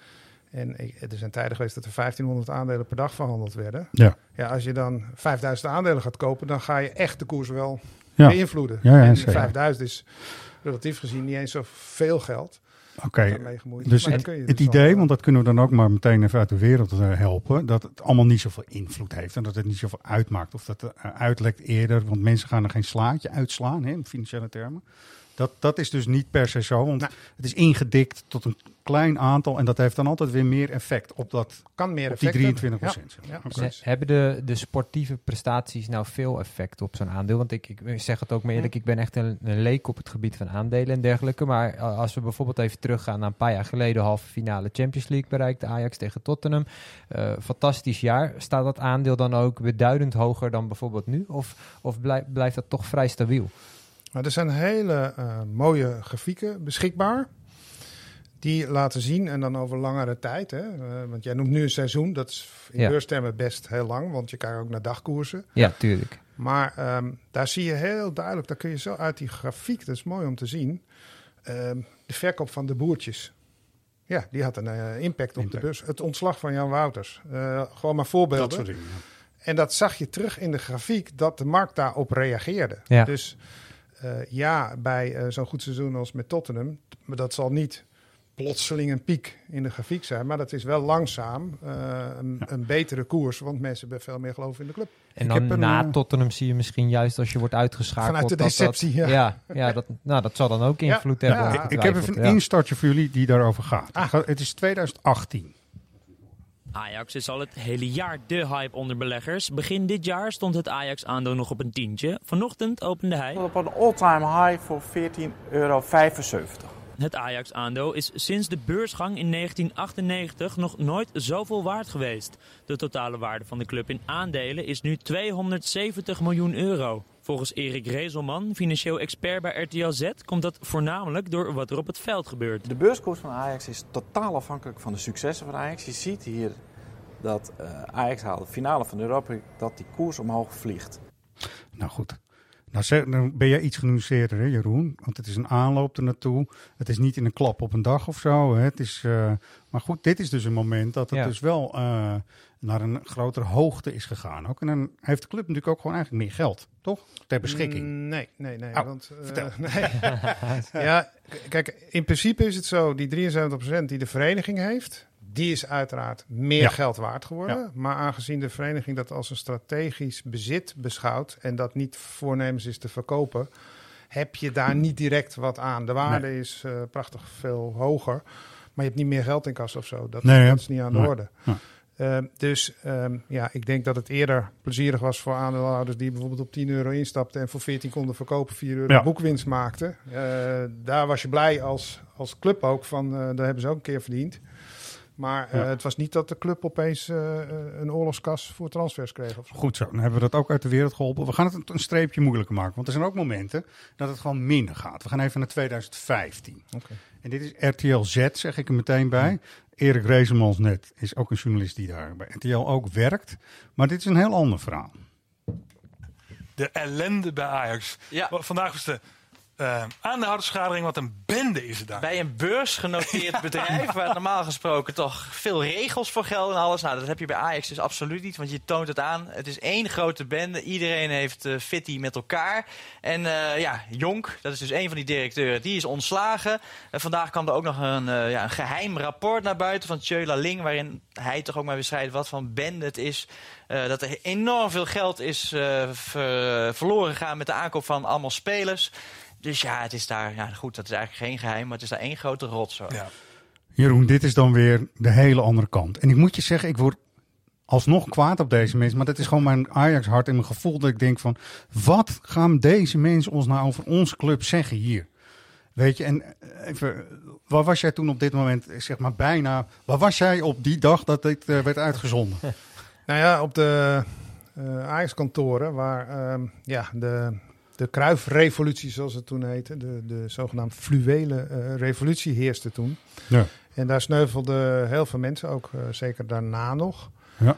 En er zijn tijden geweest dat er 1500 aandelen per dag verhandeld werden. Ja. Ja, als je dan 5000 aandelen gaat kopen, dan ga je echt de koers wel Ja. beïnvloeden. Ja, ja, en zeker. 5000 is relatief gezien niet eens zoveel geld. Oké, dus het, dus idee, want dat kunnen we dan ook maar meteen even uit de wereld eh, helpen, dat het allemaal niet zoveel invloed heeft en dat het niet zoveel uitmaakt of dat het eh, uitlekt eerder, want mensen gaan er geen slaatje uitslaan hè, in financiële termen. Dat, dat is dus niet per se zo, want Nee. het is ingedikt tot een klein aantal en dat heeft dan altijd weer meer effect op, dat, kan meer op die effect hebben. 23 procent. Ja, ja, He- precies. Hebben de, de sportieve prestaties nou veel effect op zo'n aandeel? Want ik, ik zeg het ook maar eerlijk, ik ben echt een, een leek op het gebied van aandelen en dergelijke. Maar als we bijvoorbeeld even teruggaan naar een paar jaar geleden, halve finale Champions League bereikte Ajax tegen Tottenham. Eh, fantastisch jaar. Staat dat aandeel dan ook beduidend hoger dan bijvoorbeeld nu? Of, of blij- blijft dat toch vrij stabiel? Maar er zijn hele eh, mooie grafieken beschikbaar. Die laten zien, en dan over langere tijd. Hè? eh, want jij noemt nu een seizoen. Dat is in Ja. beurstermen best heel lang. Want je kijkt ook naar dagkoersen. Ja, tuurlijk. Maar ehm, daar zie je heel duidelijk. Daar kun je zo uit die grafiek. Dat is mooi om te zien. ehm, de verkoop van de boertjes. Ja, die had een eh, impact op de beurs. Het ontslag van Jan Wouters. Eh, gewoon maar voorbeelden. Dat soort dingen. ja. En dat zag je terug in de grafiek dat de markt daarop reageerde. Ja. Dus ja, bij eh, zo'n goed seizoen als met Tottenham, maar dat zal niet plotseling een piek in de grafiek zijn. Maar dat is wel langzaam eh, een, een, betere koers, want mensen hebben veel meer geloof in de club. En dan na Tottenham zie je misschien juist als je wordt uitgeschakeld. Vanuit de deceptie, dat, ja. ja. dat, nou, dat zal dan ook invloed ja, hebben. Ja, ik heb even een instartje voor jullie die daarover gaat. Ah. Het is 2018. Ajax is al het hele jaar de hype onder beleggers. Begin dit jaar stond het Ajax-aandeel nog op een tientje. Vanochtend opende hij... Op een all-time high voor 14,75 euro. Het Ajax-aandeel is sinds de beursgang in 1998 nog nooit zoveel waard geweest. De totale waarde van de club in aandelen is nu 270 miljoen euro. Volgens Erik Rezelman, financieel expert bij RTL Z, komt dat voornamelijk door wat er op het veld gebeurt. De beurskoers van Ajax is totaal afhankelijk van de successen van Ajax. Je ziet hier dat uh, Ajax haalt de finale van de Europa, dat die koers omhoog vliegt. Nou goed, nou, ben jij iets genuanceerder, hè, Jeroen? Want het is een aanloop er naartoe. Het is niet in een klap op een dag of zo. Hè? Het is, uh, maar goed, dit is dus een moment dat het Ja. dus wel uh, naar een grotere hoogte is gegaan. Ook. En dan heeft de club natuurlijk ook gewoon eigenlijk meer geld, toch? Ter beschikking. Mm, Nee, nee, nee. Oh, want, uh, vertel. nee. ja, kijk, in principe is het zo, die 73% die de vereniging heeft, die is uiteraard meer Ja. geld waard geworden. Ja. Maar aangezien de vereniging dat als een strategisch bezit beschouwt en dat niet voornemens is te verkopen, heb je daar niet direct wat aan. De waarde is eh, prachtig veel hoger, maar je hebt niet meer geld in kas of zo. Dat, Nee, hè? dat is niet aan de Nee. orde. Uh, dus um, ja, ik denk dat het eerder plezierig was voor aandeelhouders die bijvoorbeeld op 10 euro instapten en voor 14 konden verkopen, 4 euro Ja. boekwinst maakten. Uh, daar was je blij als, als club ook van, uh, daar hebben ze ook een keer verdiend. Maar Ja. het was niet dat de club opeens uh, een oorlogskas voor transfers kreeg. Of zo. Goed zo, dan hebben we dat ook uit de wereld geholpen. We gaan het een, een streepje moeilijker maken, want er zijn ook momenten dat het gewoon minder gaat. We gaan even naar 2015. Okay. En dit is RTL Z, zeg ik er meteen bij. Erik Rezemans net is ook een journalist die daar bij RTL ook werkt. Maar dit is een heel ander verhaal. De ellende bij Ajax. Ja. Vandaag was de uh, aandeelhoudersvergadering. Wat een bende is het daar. Bij een beursgenoteerd bedrijf, waar normaal gesproken toch veel regels voor gelden en alles. Nou, dat heb je bij Ajax dus absoluut niet, want je toont het aan. Het is één grote bende. Iedereen heeft uh, fitty met elkaar. En uh, ja, Jonk, dat is dus een van die directeuren, die is ontslagen. En vandaag kwam er ook nog een, ja, een geheim rapport naar buiten van Tjöla Ling, waarin hij toch ook maar beschrijft wat voor bende het is. Uh, dat er enorm veel geld is uh, ver, verloren gegaan met de aankoop van allemaal spelers. Dus ja, het is daar, ja goed, dat is eigenlijk geen geheim, maar het is daar één grote rotzooi. Ja. Jeroen, dit is dan weer de hele andere kant. En ik moet je zeggen, ik word alsnog kwaad op deze mensen. Maar dat is gewoon mijn Ajax-hart en mijn gevoel dat ik denk van... wat gaan deze mensen ons nou over onze club zeggen hier? Weet je, en even, waar was jij toen op dit moment, zeg maar bijna... waar was jij op die dag dat dit uh, werd uitgezonden? nou ja, op de uh, Ajax-kantoren waar uh, ja, de de Kruifrevolutie, zoals het toen heette, de, de zogenaamde fluwele uh, revolutie heerste toen. Ja. En daar sneuvelden heel veel mensen, ook uh, zeker daarna nog. Ja,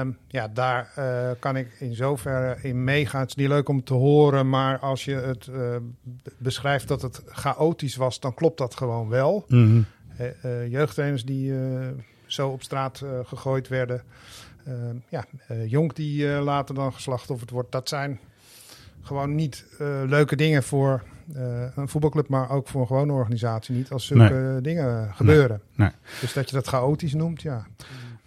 um, ja daar uh, kan ik in zoverre in meegaan. Het is niet leuk om te horen, maar als je het beschrijft dat het chaotisch was, dan klopt dat gewoon wel. Mm -hmm. jeugdtrainers die zo op straat gegooid werden. ja, Jonk die later dan geslachtofferd wordt, dat zijn gewoon niet uh, leuke dingen voor uh, een voetbalclub, maar ook voor een gewone organisatie niet als zulke nee. dingen gebeuren. Nee. Nee. Dus dat je dat chaotisch noemt, ja.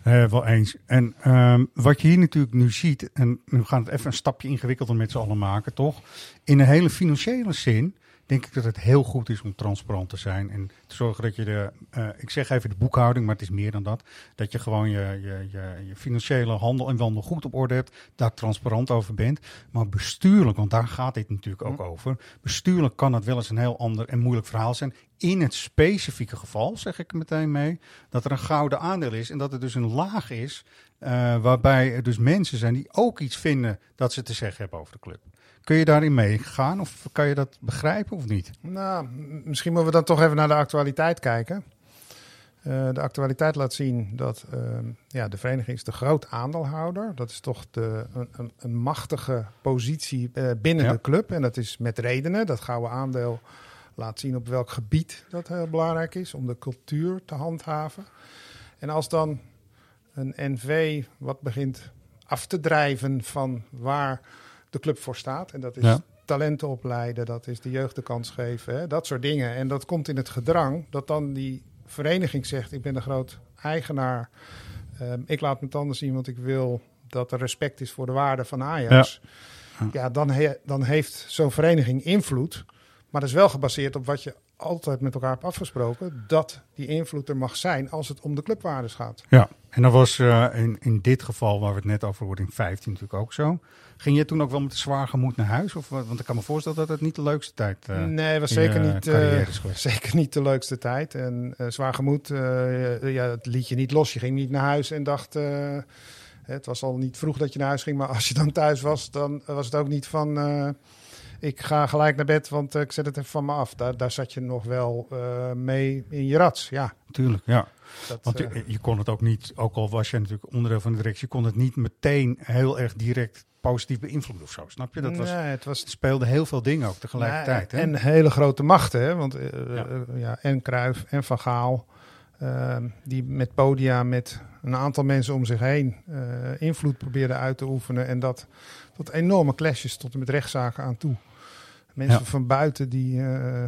Uh, wel eens. En um, wat je hier natuurlijk nu ziet, en nu gaan het even een stapje ingewikkelder met z'n allen maken, toch? In een hele financiële zin denk ik dat het heel goed is om transparant te zijn en te zorgen dat je de, uh, ik zeg even de boekhouding, maar het is meer dan dat, dat je gewoon je, je, je, je financiële handel en wandel goed op orde hebt, daar transparant over bent. Maar bestuurlijk, want daar gaat dit natuurlijk ook over, bestuurlijk kan het wel eens een heel ander en moeilijk verhaal zijn. In het specifieke geval, zeg ik meteen mee, dat er een gouden aandeel is en dat er dus een laag is uh, waarbij er dus mensen zijn die ook iets vinden dat ze te zeggen hebben over de club. Kun je daarin meegaan of kan je dat begrijpen of niet? Nou, misschien moeten we dan toch even naar de actualiteit kijken. Uh, de actualiteit laat zien dat uh, ja, de vereniging is de groot aandeelhouder. Dat is toch de, een, een machtige positie uh, binnen ja. de club. En dat is met redenen. Dat gouden aandeel laat zien op welk gebied dat heel belangrijk is. Om de cultuur te handhaven. En als dan een NV wat begint af te drijven van waar de club voor staat. En dat is ja. talenten opleiden, dat is de jeugd de kans geven, hè, dat soort dingen. En dat komt in het gedrang dat dan die vereniging zegt: ik ben een groot eigenaar. Ehm, ik laat mijn tanden zien, want ik wil dat er respect is voor de waarde van Ajax. Ja, dan, he- dan heeft zo'n vereniging invloed. Maar dat is wel gebaseerd op wat je altijd met elkaar afgesproken. Dat die invloed er mag zijn als het om de clubwaardes gaat. Ja, en dat was eh, in, in dit geval waar we het net over hoorden in 15 natuurlijk ook zo. Ging je toen ook wel met zwaar gemoed naar huis? Of, want ik kan me voorstellen dat het niet de leukste tijd uh, Nee, was zeker niet, uh, zeker niet de leukste tijd. En zwaar gemoed, ja, het liet je niet los. Je ging niet naar huis en dacht... het was al niet vroeg dat je naar huis ging, maar als je dan thuis was, dan was het ook niet van ik ga gelijk naar bed, want ik zet het even van me af. Daar, daar zat je nog wel uh, mee in je rats, ja. Tuurlijk, ja. Dat, want je, uh, je, kon het ook niet, ook al was je natuurlijk onderdeel van de directie, je kon het niet meteen heel erg direct positief beïnvloeden of zo. Snap je? Dat was, nee, het, was, het speelde heel veel dingen ook tegelijkertijd. Nee, en hele grote machten, hè? want uh, ja. ja. en Kruif en Van Gaal, ehm, die met podia met een aantal mensen om zich heen invloed probeerden uit te oefenen en dat tot enorme clashes tot en met rechtszaken aan toe. Mensen ja. van buiten die uh,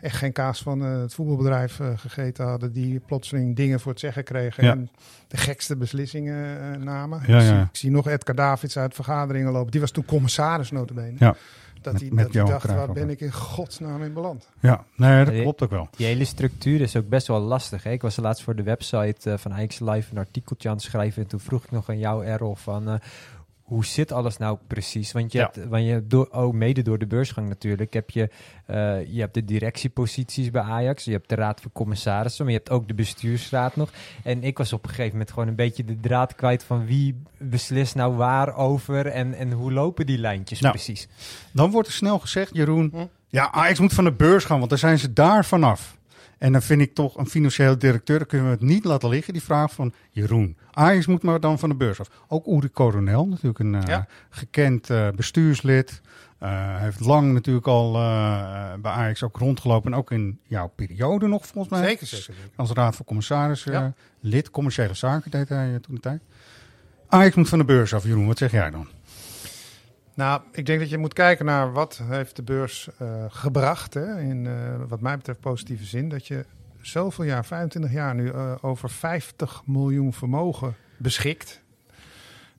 echt geen kaas van uh, het voetbalbedrijf uh, gegeten hadden, die plotseling dingen voor het zeggen kregen Ja. en de gekste beslissingen namen. Ja, ik, zie, ja. ik, zie, nog Edgar Davids uit vergaderingen lopen. Die was toen commissaris notabene. Ja. Dat Met- hij met dat hij Johan dacht, Cruijff waar ook, ben ik in godsnaam in beland? Ja, nee, dat klopt ook wel. Die hele structuur is ook best wel lastig. Hè? Ik was laatst voor de website eh, van Ajax Live een artikeltje aan het schrijven. En toen vroeg ik nog aan jou, Errol, van... hoe zit alles nou precies? Want je Ja. hebt, want je hebt door, ook mede door de beursgang natuurlijk, heb je, eh, je hebt de directieposities bij Ajax, je hebt de raad van commissarissen, maar je hebt ook de bestuursraad nog. En ik was op een gegeven moment gewoon een beetje de draad kwijt van wie beslist nou waar over en, en hoe lopen die lijntjes Nou, precies. Dan wordt er snel gezegd, Jeroen, Hm? ja, Ajax moet van de beurs gaan, want dan zijn ze daar vanaf. En dan vind ik toch een financieel directeur, dan kunnen we het niet laten liggen, die vraag van Jeroen. Ajax moet maar dan van de beurs af. Ook Uri Coronel, natuurlijk een eh, Ja. gekend eh, bestuurslid. Hij heeft lang natuurlijk al bij Ajax ook rondgelopen. En ook in jouw periode nog, volgens mij. Zeker, zeker. Als raad van commissarissen, Ja. lid, commerciële zaken deed hij toen de tijd. Ajax moet van de beurs af, Jeroen. Wat zeg jij dan? Nou, ik denk dat je moet kijken naar wat heeft de beurs eh, gebracht. Hè, in eh, wat mij betreft positieve zin. Dat je zoveel jaar, 25 jaar nu, eh, over 50 miljoen vermogen beschikt.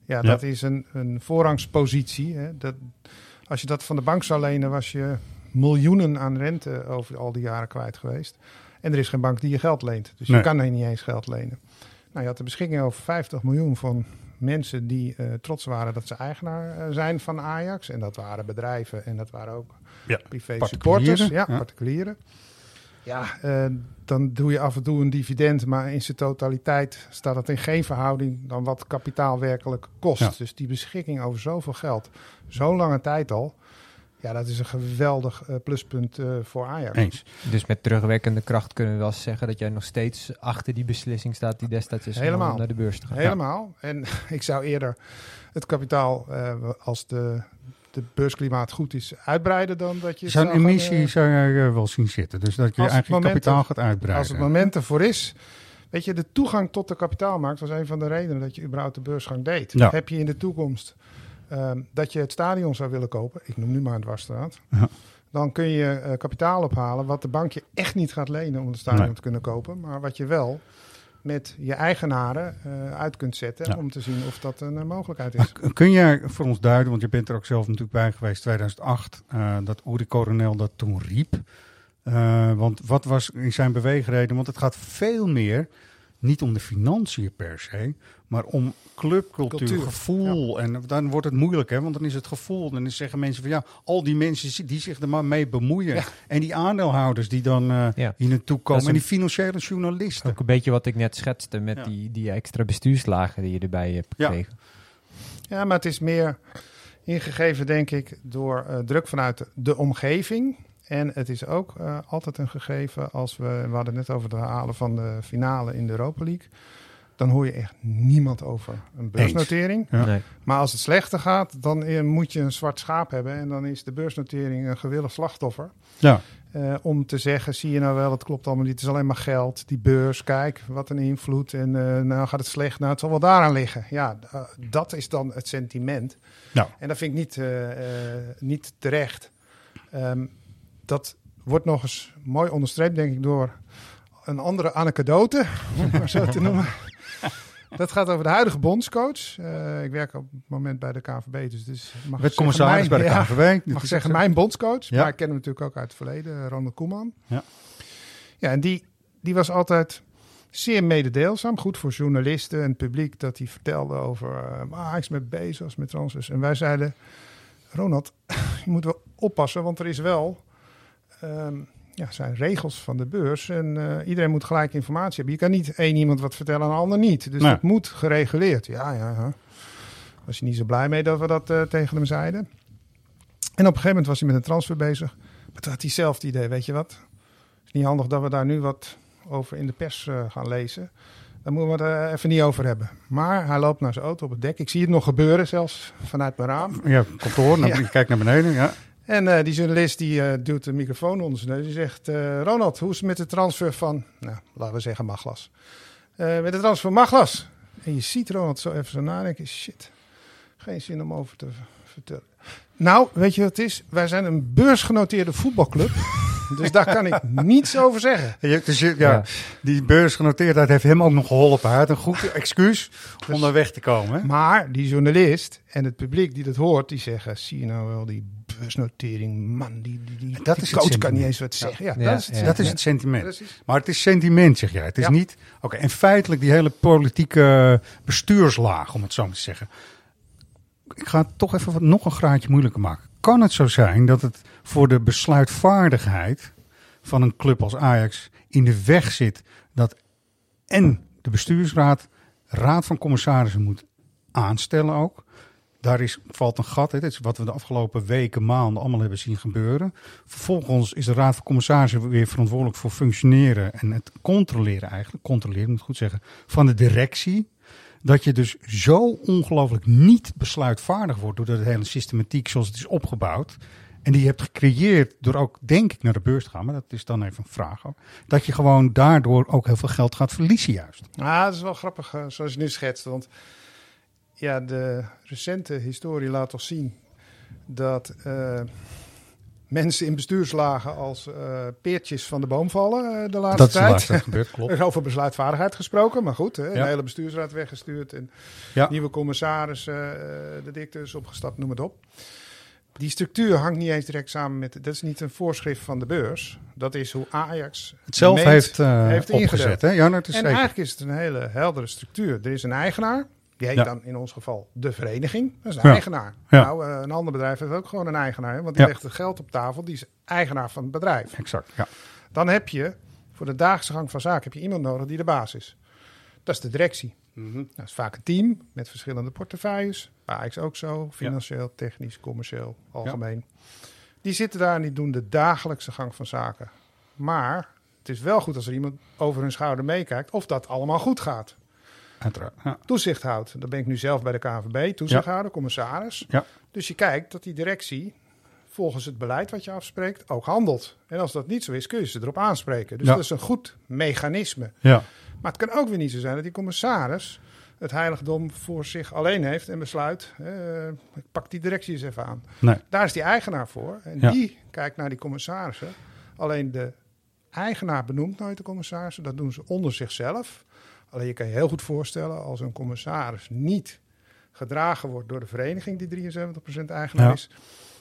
Ja, Ja. dat is een, een voorrangspositie. Hè. Dat, als je dat van de bank zou lenen, was je miljoenen aan rente over al die jaren kwijt geweest. En er is geen bank die je geld leent. Dus Nee. je kan er niet eens geld lenen. Nou, je had de beschikking over 50 miljoen van mensen die eh, trots waren dat ze eigenaar eh, zijn van Ajax. En dat waren bedrijven en dat waren ook Ja, privé supporters. Ja, ja. particulieren. Ja, eh, dan doe je af en toe een dividend, maar in zijn totaliteit staat het in geen verhouding dan wat kapitaal werkelijk kost. Ja. Dus die beschikking over zoveel geld, zo'n lange tijd al, ja, dat is een geweldig eh, pluspunt eh, voor Ajax. Eens. Dus met terugwerkende kracht kunnen we wel zeggen dat jij nog steeds achter die beslissing staat die destijds is Helemaal. om naar de beurs te gaan. Helemaal. En ik zou eerder het kapitaal, eh, als de, de beursklimaat goed is, uitbreiden dan dat je... Zo'n gaan, emissie zou jij wel zien zitten. Dus dat je eigenlijk kapitaal gaat uitbreiden. Als het moment ervoor is. Weet je, de toegang tot de kapitaalmarkt was een van de redenen dat je überhaupt de beursgang deed. Ja. Heb je in de toekomst ehm, dat je het stadion zou willen kopen, ik noem nu maar een dwarsstraat, Ja. dan kun je eh, kapitaal ophalen wat de bank je echt niet gaat lenen om het stadion Nee. te kunnen kopen, maar wat je wel met je eigenaren eh, uit kunt zetten Ja. om te zien of dat een eh, mogelijkheid is. Maar kun jij voor ons duiden, want je bent er ook zelf natuurlijk bij geweest, 2008, eh, dat Uri Coronel dat toen riep. Want wat was in zijn beweegreden? Want het gaat veel meer, niet om de financiën per se, maar om clubcultuur, Cultuur, gevoel. En dan wordt het moeilijk, hè? want dan is het gevoel. Dan zeggen mensen van ja, al die mensen die zich er maar mee bemoeien. Ja. En die aandeelhouders die dan eh, Ja. hier naartoe komen. En die financiële journalisten. Ook een beetje wat ik net schetste met Ja. die, die extra bestuurslagen die je erbij hebt gekregen. Ja, maar het is meer ingegeven, denk ik, door eh, druk vanuit de omgeving. En het is ook eh, altijd een gegeven als we, we hadden het net over het halen van de finale in de Europa League. Dan hoor je echt niemand over een beursnotering. Ja. Nee. Maar als het slechter gaat, dan eh, moet je een zwart schaap hebben. En dan is de beursnotering een gewillig slachtoffer. Ja. Eh, om te zeggen, zie je nou wel, het klopt allemaal niet. Het is alleen maar geld. Die beurs, kijk, wat een invloed. En eh, nou gaat het slecht. Nou, het zal wel daaraan liggen. Ja, dat is dan het sentiment. Ja. En dat vind ik niet, niet terecht. Ehm, dat wordt nog eens mooi onderstreept, denk ik, door een andere anekdote, om maar zo te noemen. Dat gaat over de huidige bondscoach. Eh, ik werk op het moment bij de KVB, dus, dus mag zeggen commissaris bij de ja. Dit mag zeggen zo. mijn bondscoach, Ja. maar ik ken hem natuurlijk ook uit het verleden, Ronald Koeman. Ja. Ja, en die, die was altijd zeer mededeelzaam. Goed voor journalisten en het publiek dat hij vertelde over uh, Ajax met Bezos, met transfers. En wij zeiden, Ronald, je moet wel oppassen, want er is wel... ehm, ja, zijn regels van de beurs en eh, iedereen moet gelijk informatie hebben. Je kan niet één iemand wat vertellen en een ander niet. Dus Nee. dat moet gereguleerd. Ja, ja, ja. Was hij niet zo blij mee dat we dat eh, tegen hem zeiden. En op een gegeven moment was hij met een transfer bezig. Maar toen had hij zelf het idee, weet je wat? Het is niet handig dat we daar nu wat over in de pers eh, gaan lezen. Daar moeten we het er even niet over hebben. Maar hij loopt naar zijn auto op het dek. Ik zie het nog gebeuren, zelfs vanuit mijn raam. Ja, kantoor, Ja. je kijkt naar beneden, ja. En eh, die journalist die eh, duwt de microfoon onder zijn neus. Die zegt, eh, Ronald, hoe is het met de transfer van, nou, laten we zeggen Maglas. Met de transfer van Maglas. En je ziet Ronald zo even zo nadenken. Shit, geen zin om over te vertellen. Nou, weet je wat het is? Wij zijn een beursgenoteerde voetbalclub. dus daar kan ik niets over zeggen. Ja, dus, je- ja, Die beursgenoteerdheid heeft hem ook nog geholpen. Hij had een goed excuus om daar weg te komen. Hè? Maar die journalist en het publiek die dat hoort, die zeggen: zie je nou wel die beursnotering, man, die, die, die, Dat die is het coach kan sentiment. niet eens wat zeggen. Ja, Ja, dat is het, ja, dat is het sentiment. Precies. Maar het is sentiment, zeg jij. Het is Ja. niet. Oké, en feitelijk die hele politieke bestuurslaag, om het zo maar te zeggen. Ik ga het toch even wat, nog een graadje moeilijker maken. Kan het zo zijn dat het voor de besluitvaardigheid van een club als Ajax in de weg zit dat en de bestuursraad, raad van commissarissen moet aanstellen ook. Daar is, valt een gat. Dit is wat we de afgelopen weken, maanden allemaal hebben zien gebeuren. Vervolgens is de Raad van Commissarissen weer verantwoordelijk voor functioneren en het controleren eigenlijk, controleren moet ik goed zeggen, van de directie. Dat je dus zo ongelooflijk niet besluitvaardig wordt door de hele systematiek zoals het is opgebouwd. En die je hebt gecreëerd door ook, denk ik, naar de beurs te gaan. Maar dat is dan even een vraag ook. Dat je gewoon daardoor ook heel veel geld gaat verliezen juist. Ah, dat is wel grappig eh, zoals je nu schetst. Want ja, de recente historie laat toch zien dat eh, mensen in bestuurslagen als eh, peertjes van de boom vallen de laatste Dat is de tijd. laatste tijd gebeurd, klopt. er is over besluitvaardigheid gesproken, maar goed, hè, Ja. een hele bestuursraad weggestuurd en Ja. nieuwe commissaris, eh, de directeurs opgestapt, noem het op. Die structuur hangt niet eens direct samen met. Dat is niet een voorschrift van de beurs. Dat is hoe Ajax Het zelf heeft, eh, ingedeeld. opgezet, hè? Ja, dat is en zeker. eigenlijk is het een hele heldere structuur. Er is een eigenaar. Die heet Ja. dan in ons geval de vereniging. Dat is een Ja. eigenaar. Ja. Nou, eh, een ander bedrijf heeft ook gewoon een eigenaar. hè, Want die legt het geld op tafel. Die is eigenaar van het bedrijf. Exact, ja. Dan heb je voor de dagelijkse gang van zaken heb je iemand nodig die de baas is. Dat is de directie. Mhm. Dat is vaak een team met verschillende portefeuilles. Ajax ook zo. Financieel, technisch, commercieel, algemeen. Die zitten daar en die doen de dagelijkse gang van zaken. Maar het is wel goed als er iemand over hun schouder meekijkt of dat allemaal goed gaat. Uiteraard. Ja. Toezicht houdt. Dan ben ik nu zelf bij de KNVB, toezichthouder, commissaris. Ja. Dus je kijkt dat die directie volgens het beleid wat je afspreekt ook handelt. En als dat niet zo is, kun je ze erop aanspreken. Dus dat is een goed mechanisme. Ja. Maar het kan ook weer niet zo zijn dat die commissaris het heiligdom voor zich alleen heeft en besluit, ik pak die directie eens even aan. Nee. Daar is die eigenaar voor. En Ja. die kijkt naar die commissarissen. Alleen de eigenaar benoemt nooit de commissarissen. Dat doen ze onder zichzelf. Alleen je kan je heel goed voorstellen als een commissaris niet gedragen wordt door de vereniging die 73% eigenaar Ja. is,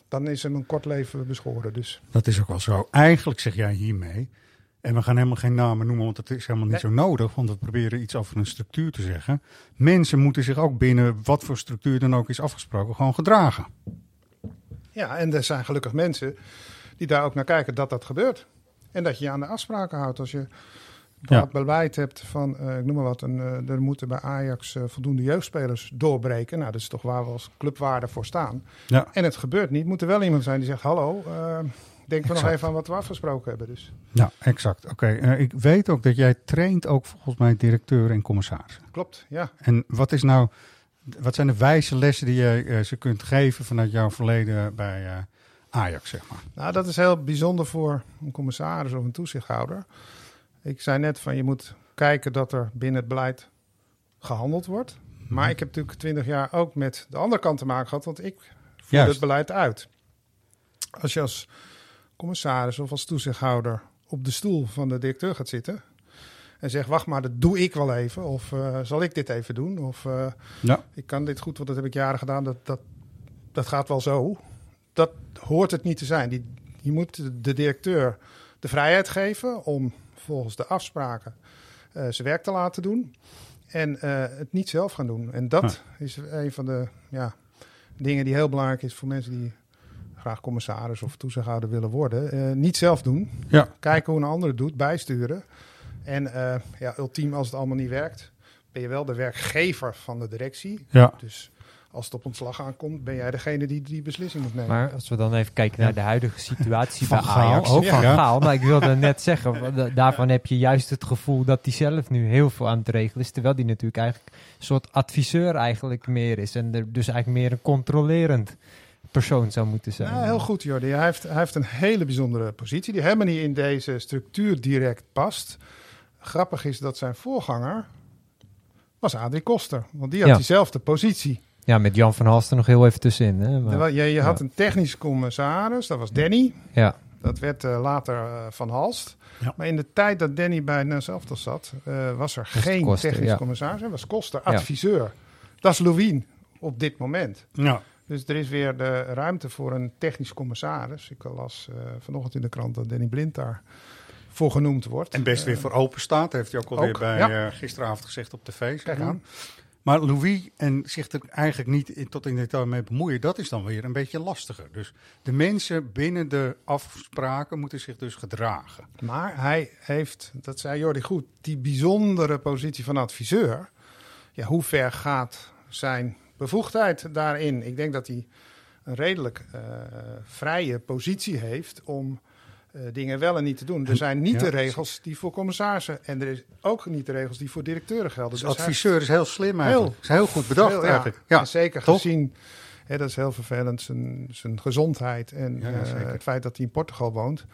dan is hem een kort leven beschoren. Dus Dat is ook wel zo. Eigenlijk zeg jij hiermee, en we gaan helemaal geen namen noemen, want dat is helemaal niet zo nodig, want we proberen iets over een structuur te zeggen. Mensen moeten zich ook binnen wat voor structuur dan ook is afgesproken, gewoon gedragen. ja, en er zijn gelukkig mensen die daar ook naar kijken dat dat gebeurt. En dat je je aan de afspraken houdt. Als je Ja. wat beleid hebt van, eh, ik noem maar wat, een, eh, er moeten bij Ajax eh, voldoende jeugdspelers doorbreken. Nou, dat is toch waar we als clubwaarde voor staan. Ja. En het gebeurt niet. Moet er wel iemand zijn die zegt, hallo, denk we nog Exact. even aan wat we afgesproken hebben. Dus Ja, exact. Oké, eh, ik weet ook dat jij traint ook volgens mij directeur en commissarissen. klopt, ja. En wat is nou, wat zijn de wijze lessen die je eh, ze kunt geven vanuit jouw verleden bij eh, Ajax, zeg maar? Nou, dat is heel bijzonder voor een commissaris of een toezichthouder. Ik zei net van je moet kijken dat er binnen het beleid gehandeld wordt. Maar ik heb natuurlijk twintig jaar ook met de andere kant te maken gehad, want ik voer het beleid uit. Als je als commissaris of als toezichthouder op de stoel van de directeur gaat zitten, En zegt, wacht maar, dat doe ik wel even. Of eh, zal ik dit even doen? Of eh, Ja. ik kan dit goed, want dat heb ik jaren gedaan. Dat, dat, dat gaat wel zo. Dat hoort het niet te zijn. Die, je moet de directeur de vrijheid geven om volgens de afspraken eh, zijn werk te laten doen. En het niet zelf gaan doen. En dat is een van de ja, dingen die heel belangrijk is voor mensen die graag commissaris of toezichthouder willen worden. Eh, niet zelf doen. Ja. Kijken hoe een ander het doet, bijsturen. En eh, ja, ultiem als het allemaal niet werkt, ben je wel de werkgever van de directie. Ja. Dus als het op ontslag aankomt, ben jij degene die die beslissing moet nemen. Maar als we dan even kijken naar de huidige situatie Van bij Gaal Ajax. ook, van ja. Gaal, maar ik wilde net zeggen, daarvan heb je juist het gevoel dat hij zelf nu heel veel aan het regelen is. Terwijl hij natuurlijk eigenlijk een soort adviseur eigenlijk meer is. En er dus eigenlijk meer een controlerend persoon zou moeten zijn. Ja, heel goed, Jordi. Hij heeft, hij heeft een hele bijzondere positie die helemaal niet in deze structuur direct past. Grappig is dat zijn voorganger was Adrie Koster, want die had Ja. diezelfde positie. Ja, met Jan van Halsten nog heel even tussenin. Hè? Maar- Je, je had ja. een technisch commissaris, dat was Danny. Ja. Dat werd eh, later eh, Van Halst. Maar in de tijd dat Danny bij Elftal zat, eh, was er Was geen Koster, technisch ja. commissaris. Het was Koster, Ja. adviseur. Dat is Louwien op dit moment. Ja. Dus er is weer de ruimte voor een technisch commissaris. Ik las eh, vanochtend in de krant dat Danny Blind daar voor genoemd wordt. En best weer Eh, voor open staat, heeft hij ook alweer ook, bij ja. eh, gisteravond gezegd op tv. Kijk maar. aan. Maar Louis en zich er eigenlijk niet in- tot in detail mee bemoeien, dat is dan weer een beetje lastiger. Dus de mensen binnen de afspraken moeten zich dus gedragen. Maar hij heeft, dat zei Jordi goed, die bijzondere positie van adviseur. Ja, hoe ver gaat zijn bevoegdheid daarin? Ik denk dat hij een redelijk eh, vrije positie heeft om eh, dingen wel en niet te doen. Er zijn niet Ja, de regels die voor commissarissen en er is ook niet de regels die voor directeuren gelden. Dus hij- adviseur is heel slim eigenlijk. Is heel goed bedacht heel, ja. eigenlijk. Ja, zeker toch? gezien, hè, dat is heel vervelend, zijn, zijn gezondheid en Ja, eh, het feit dat hij in Portugal woont.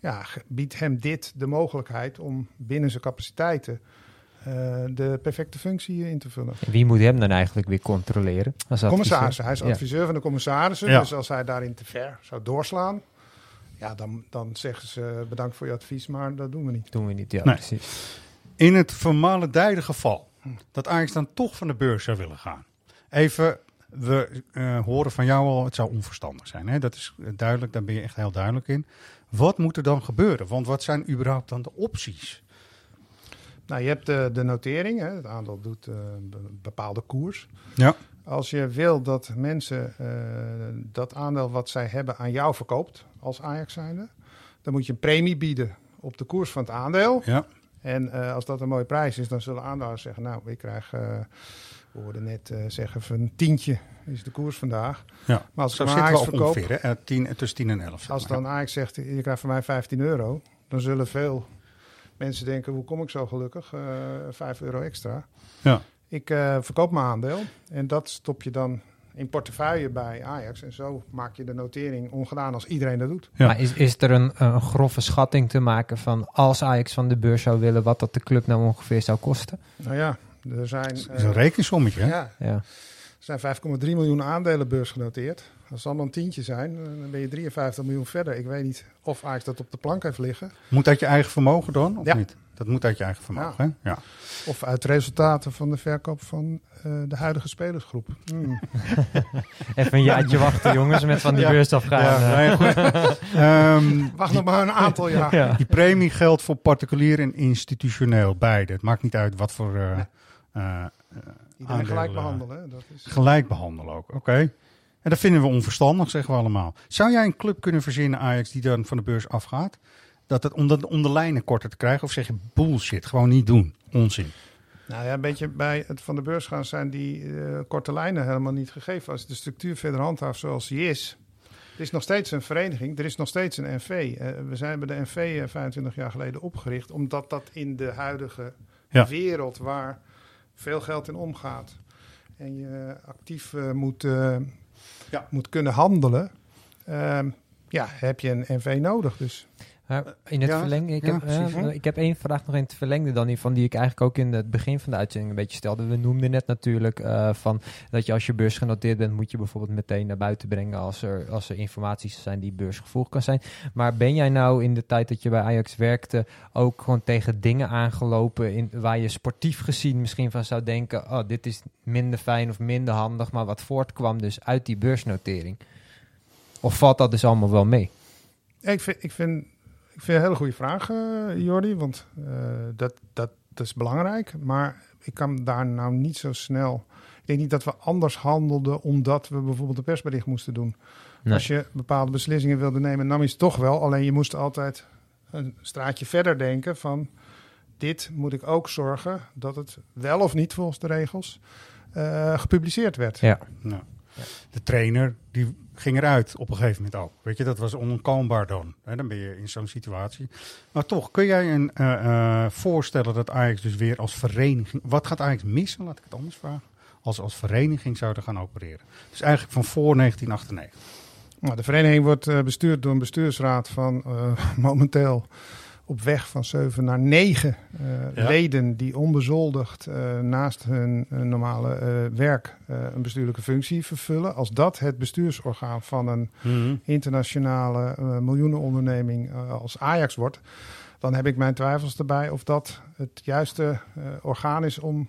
Ja. Biedt hem dit de mogelijkheid om binnen zijn capaciteiten de perfecte functie in te vullen. En Wie moet hem dan eigenlijk weer controleren? Als? Commissarissen. Hij is Ja. adviseur van de commissarissen. Ja. Dus als hij daarin te ver zou doorslaan, ja, dan, dan zeggen ze bedankt voor je advies, maar dat doen we niet. Doen we niet, ja, Nee. precies. In het vermalendijde geval dat Ajax dan toch van de beurs zou willen gaan. Even, we eh, horen van jou al, het zou onverstandig zijn. Hè? Dat is eh, duidelijk, daar ben je echt heel duidelijk in. Wat moet er dan gebeuren? Want wat zijn überhaupt dan de opties? Nou, je hebt de, de notering. Hè. Het aandeel doet eh, een be- bepaalde koers. Ja. Als je wil dat mensen eh, dat aandeel wat zij hebben aan jou verkoopt als Ajax zijnde, dan moet je een premie bieden op de koers van het aandeel. Ja. En eh, als dat een mooie prijs is, dan zullen aandeelhouders zeggen, nou, ik krijg, eh, we hoorden net eh, zeggen, van een tientje is de koers vandaag. Ja, Maar als ik we Ajax verkoop, ongeveer. Hè? Eh, tien- tussen 10 en 11. zeg als dan Ajax zegt, je krijgt van mij 15 euro, dan zullen veel mensen denken, hoe kom ik zo gelukkig? Eh 5 euro extra. Ja. Ik eh, verkoop mijn aandeel en dat stop je dan in portefeuille bij Ajax. En zo maak je de notering ongedaan als iedereen dat doet. Maar is, is er een, een grove schatting te maken van als Ajax van de beurs zou willen, wat dat de club nou ongeveer zou kosten? Nou ja, er zijn... Dat is een rekensommetje, hè? Ja, Ja. er zijn 5,3 miljoen aandelen beursgenoteerd. Als het allemaal een tientje zijn, eh, dan ben je 53 miljoen verder. Ik weet niet of Ajax dat op de plank heeft liggen. Moet dat je eigen vermogen dan, of Ja. niet? Dat moet uit je eigen vermogen, hè? Ja. Of uit resultaten van de verkoop van eh, de huidige spelersgroep. Hmm. Even een jaartje wachten, jongens, met van die Ja. beurs afgaan. Ja, eh. nee. Ehm, Wacht nog maar een aantal jaar. Ja. Die premie geldt voor particulier en institutioneel, beide. Het maakt niet uit wat voor eh eh, Iedereen gelijk behandelen. Dat is... Gelijk behandelen ook, oké. En dat vinden we onverstandig, zeggen we allemaal. Zou jij een club kunnen verzinnen, Ajax, die dan van de beurs afgaat? Dat het, om dat om de lijnen korter te krijgen? Of zeg je bullshit, gewoon niet doen? Onzin. Nou ja, een beetje bij het van de beurs gaan zijn die eh, korte lijnen helemaal niet gegeven. Als de structuur verder handhaaft zoals die is. Er is nog steeds een vereniging, er is nog steeds een NV. Eh, we zijn bij de NV eh, 25 jaar geleden opgericht, omdat dat in de huidige Ja. wereld waar veel geld in omgaat en je actief eh, moet, eh, Moet kunnen handelen, ehm, ja, heb je een NV nodig. Dus in het ja, verlengde, ik, ja, heb, uh, ik heb één vraag nog in het verlengde dan die, van die ik eigenlijk ook in het begin van de uitzending een beetje stelde. We noemden net natuurlijk uh, van dat je als je beursgenoteerd bent, moet je bijvoorbeeld meteen naar buiten brengen als er, als er informaties zijn die beursgevoelig kan zijn. Maar ben jij nou in de tijd dat je bij Ajax werkte ook gewoon tegen dingen aangelopen in, waar je sportief gezien misschien van zou denken, oh dit is minder fijn of minder handig, maar wat voortkwam dus uit die beursnotering? Of valt dat dus allemaal wel mee? Ik vind, ik vind, ik vind een hele goede vraag, uh, Jordi, want uh, dat, dat, dat is belangrijk. Maar ik kan daar nou niet zo snel... Ik denk niet dat we anders handelden omdat we bijvoorbeeld een persbericht moesten doen. Nee. Als je bepaalde beslissingen wilde nemen, nam je het toch wel. Alleen je moest altijd een straatje verder denken van... dit moet ik ook zorgen dat het wel of niet volgens de regels uh, gepubliceerd werd. Ja. Nou, de trainer die ging eruit op een gegeven moment ook. Weet je, dat was onkombaar dan. Dan ben je in zo'n situatie. Maar toch, kun jij een uh, uh, voorstellen dat Ajax dus weer als vereniging... Wat gaat Ajax missen, laat ik het anders vragen? Als als vereniging zouden gaan opereren. Dus eigenlijk van voor 1998. Nou, de vereniging wordt uh, bestuurd door een bestuursraad van momenteel op weg van 7 naar 9 uh, ja. leden die onbezoldigd uh, naast hun uh, normale werk een bestuurlijke functie vervullen. Als dat het bestuursorgaan van een Mhm. internationale miljoenenonderneming als Ajax wordt, dan heb ik mijn twijfels erbij of dat het juiste orgaan is om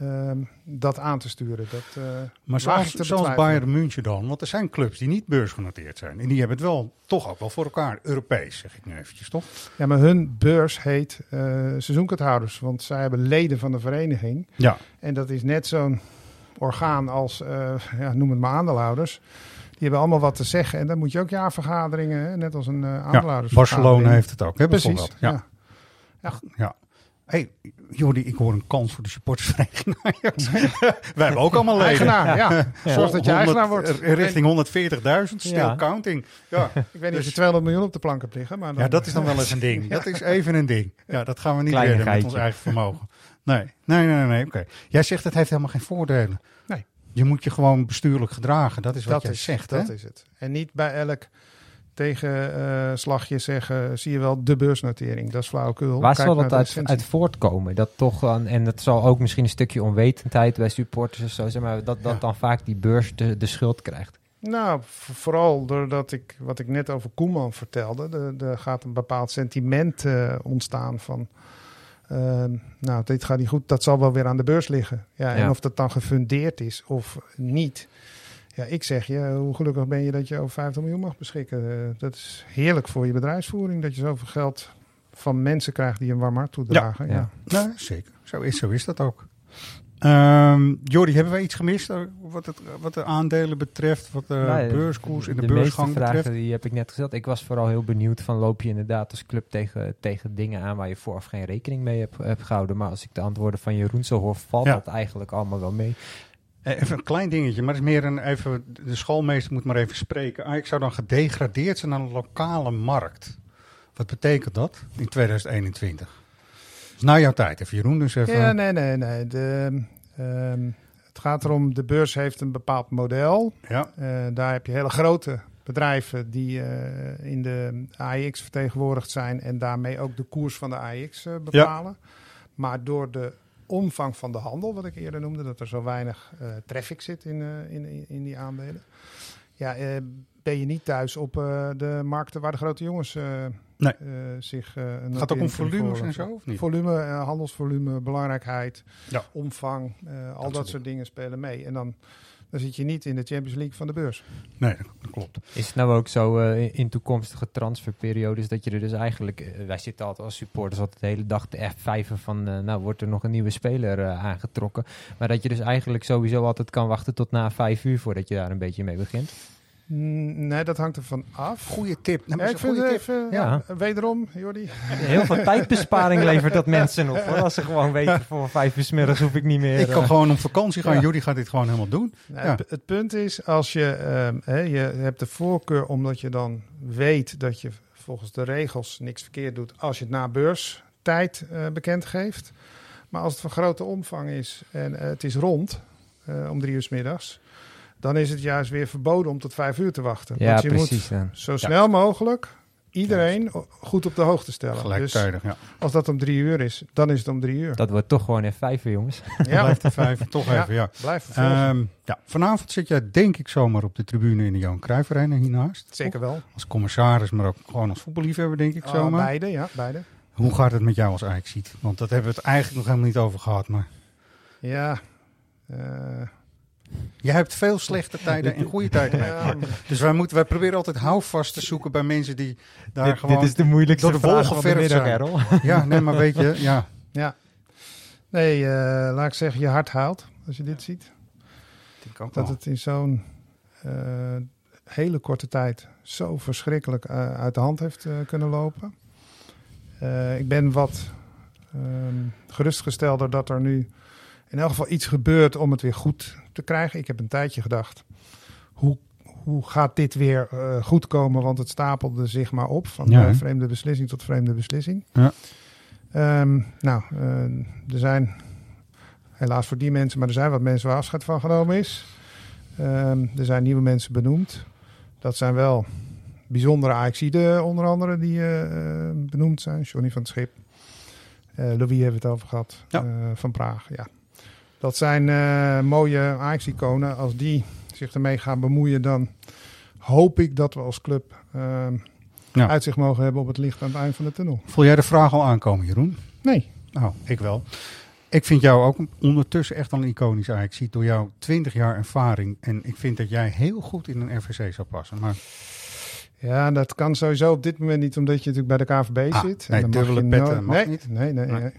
ehm, dat aan te sturen. Dat, uh, maar zoals, zoals Bayern München dan, want er zijn clubs die niet beursgenoteerd zijn. En die hebben het wel toch ook wel voor elkaar. Europees, zeg ik nu eventjes, toch? Ja, maar hun beurs heet uh, seizoenkaarthouders. Want zij hebben leden van de vereniging. Ja. En dat is net zo'n orgaan als, uh, ja, noem het maar aandeelhouders. Die hebben allemaal wat te zeggen. En dan moet je ook jaarvergaderingen, net als een uh, aandeelhouders. Ja, Barcelona heeft het ook, hè, Precies, ja. ja. ja. Hey, Jordi, ik hoor een kans voor de supportersvereniging Ajax. Wij hebben ook allemaal leden. Eigenaar, ja. ja. Zorg dat je 100, eigenaar wordt. Richting 140.000, still ja. counting. Ja. ik weet niet dus, of je 200 miljoen op de plank hebt liggen. Maar dan, ja, dat is dan wel eens een ding. Dat is even een ding. Ja, dat gaan we niet redden met ons eigen vermogen. Nee, nee, nee, nee. nee. oké. Okay. Jij zegt het heeft helemaal geen voordelen. Nee. Je moet je gewoon bestuurlijk gedragen. Dat is wat dat jij is, zegt, Dat hè? is het. En niet bij elk tegenslagje uh, zeggen, zie je wel, de beursnotering. Dat is flauwekul. Waar Kijk zal dat uit, uit, voortkomen? Dat toch, aan, en dat zal ook misschien een stukje onwetendheid bij supporters of zo, zeg maar, dat, dat ja. dan vaak die beurs de, de schuld krijgt. Nou, vooral doordat ik, wat ik net over Koeman vertelde, er gaat een bepaald sentiment uh, ontstaan van, uh, nou, dit gaat niet goed, dat zal wel weer aan de beurs liggen. Ja, en of dat dan gefundeerd is of niet, ja, ik zeg je, hoe gelukkig ben je dat je over 50 miljoen mag beschikken. Eh, dat is heerlijk voor je bedrijfsvoering, dat je zoveel geld van mensen krijgt die een warm hart toedragen. Ja, Nou, zeker. Zo is, zo is dat ook. Ehm Jordi, hebben wij iets gemist eh, wat, het, wat de aandelen betreft, wat de Nou, beurskoers en de, de beursgang meeste vragen betreft? die heb ik net gesteld. Ik was vooral heel benieuwd van loop je inderdaad als club tegen, tegen dingen aan waar je vooraf geen rekening mee hebt, hebt gehouden. Maar als ik de antwoorden van Jeroen zo hoor, valt Ja. dat eigenlijk allemaal wel mee. Eh, Even een klein dingetje, maar het is meer een even. De schoolmeester moet maar even spreken. Ah, ik zou dan gedegradeerd zijn naar een lokale markt. Wat betekent dat in 2021? Dus na jouw tijd, even Jeroen, dus even. Ja, nee, nee, nee. De, ehm, het gaat erom, de beurs heeft een bepaald model. Ja. Eh, daar heb je hele grote bedrijven die eh, in de AIX vertegenwoordigd zijn en daarmee ook de koers van de AIX bepalen. Maar door de omvang van de handel, wat ik eerder noemde, dat er zo weinig eh, traffic zit in, eh, in, in, in die aandelen. Ja, eh, ben je niet thuis op de markten waar de grote jongens Nee. eh, zich. eh, een Het gaat ook om volumes en zo, of niet? Volume, eh, handelsvolume, belangrijkheid, Ja. omvang, eh, al dat, soort soort dingen spelen mee. En dan, dan zit je niet in de Champions League van de beurs. Nee, dat klopt. Is het nou ook zo eh, in- toekomstige transferperiodes dat je er dus eigenlijk... eh, wij zitten altijd als supporters altijd de hele dag te F5 van... eh, nou, wordt er nog een nieuwe speler eh, aangetrokken. Maar dat je dus eigenlijk sowieso altijd kan wachten tot na vijf uur voordat je daar een beetje mee begint. Nee, dat hangt ervan af. Goeie tip. Nou, Ja, ik vind het tip. even, Ja. ja, wederom, Jordi. Heel veel tijdbesparing levert dat mensen op. Hoor. Als ze gewoon weten voor vijf uur 's middags hoef ik niet meer... Ik kan eh, gewoon op vakantie gaan. Ja. Jordi gaat dit gewoon helemaal doen. Nou, Ja. het, het punt is, als je, ehm, hè, je hebt de voorkeur omdat je dan weet dat je volgens de regels niks verkeerd doet als je het na beurstijd eh bekend geeft. Maar als het van grote omvang is en eh, het is rond eh, om drie uur 's middags, dan is het juist weer verboden om tot vijf uur te wachten. Ja, Want je precies. moet ja. zo snel mogelijk iedereen goed op de hoogte stellen. Gelijktijdig, dus ja. Als dat om drie uur is, dan is het om drie uur. Dat wordt toch gewoon in vijf, jongens. Ja. Blijft er vijf, toch Ja, even, ja. blijf vervolgen. Ehm, ja. Vanavond zit jij denk ik zomaar op de tribune in de Johan Cruijff Arena hiernaast. Zeker wel. Als commissaris, maar ook gewoon als voetballiefhebber denk ik Ah, zomaar. beide, ja, beide. Hoe gaat het met jou als ajax ziet? Want dat hebben we het eigenlijk nog helemaal niet over gehad. Maar Ja. eh, jij hebt veel slechte tijden en goede tijden Ja. Dus wij, moeten, wij proberen altijd houvast te zoeken bij mensen die daar Dit- gewoon dit is de moeilijkste door de vraag wol van de geverfd middag. Errol. Ja, nee, maar weet je, ja. Ja. Nee, eh, laat ik zeggen, je hart haalt als je dit ziet. Ik ook Dat wel. het in zo'n eh, hele korte tijd zo verschrikkelijk eh, uit de hand heeft kunnen lopen. Eh, ik ben wat ehm, gerustgestelder dat er nu in elk geval iets gebeurt om het weer goed te krijgen. Ik heb een tijdje gedacht, hoe, hoe gaat dit weer eh, goed komen? Want het stapelde zich maar op, van Ja, eh, vreemde beslissing tot vreemde beslissing. Ja. Ehm, nou, eh, er zijn helaas voor die mensen, maar er zijn wat mensen waar afscheid van genomen is. Ehm, er zijn nieuwe mensen benoemd. Dat zijn wel bijzondere AXI'den onder andere die benoemd zijn. Johnny van het Schip. Louis hebben we het over gehad. Ja. Eh, van Praag, ja. Dat zijn eh, mooie AX-iconen. Als die zich ermee gaan bemoeien, dan hoop ik dat we als club Ja. uitzicht mogen hebben op het licht aan het eind van de tunnel. Voel jij de vraag al aankomen, Jeroen? Nee. Nou, ik wel. Ik vind jou ook ondertussen echt al een iconisch ajax ziet door jouw 20 jaar ervaring. En ik vind dat jij heel goed in een RVC zou passen. Maar Ja, dat kan sowieso op dit moment niet, omdat je natuurlijk bij de KVB Ah, zit. nee, dan mag dubbele je petten nooit- mag nee, niet. Nee, nee, Nee. nee.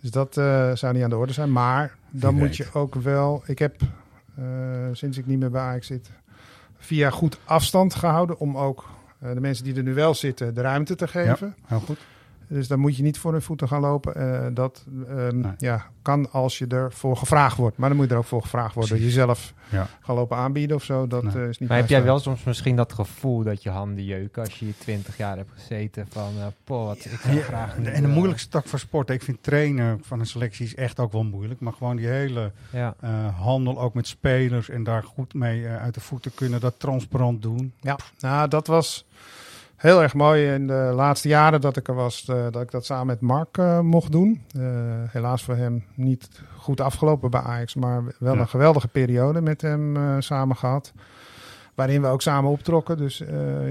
Dus dat eh, zou niet aan de orde zijn. Maar dan moet je ook wel... Ik heb, eh, sinds ik niet meer bij Ajax zit, via goed afstand gehouden... om ook eh, de mensen die er nu wel zitten de ruimte te geven. Ja, heel goed. Dus dan moet je niet voor hun voeten gaan lopen. Eh, dat ehm, ja, kan als je ervoor gevraagd wordt. Maar dan moet je er ook voor gevraagd worden. Precies. Jezelf Ja. gaan lopen aanbieden of zo. Dat Nee. eh, is niet Maar heb jij wel soms misschien dat gevoel dat je handen jeuken als je hier 20 jaar hebt gezeten van, eh poh, wat, ik zou Ja, graag... en de moeilijkste tak van sport. Ik vind trainen van een selectie is echt ook wel moeilijk. Maar gewoon die hele Ja. eh, handel ook met spelers en daar goed mee uit de voeten kunnen. Dat transparant doen. Ja, nou, dat was heel erg mooi in de laatste jaren dat ik er was, eh, dat ik dat samen met Mark eh, mocht doen. Eh, helaas voor hem niet goed afgelopen bij Ajax, maar wel Ja. een geweldige periode met hem eh, samen gehad. Waarin we ook samen optrokken. Dus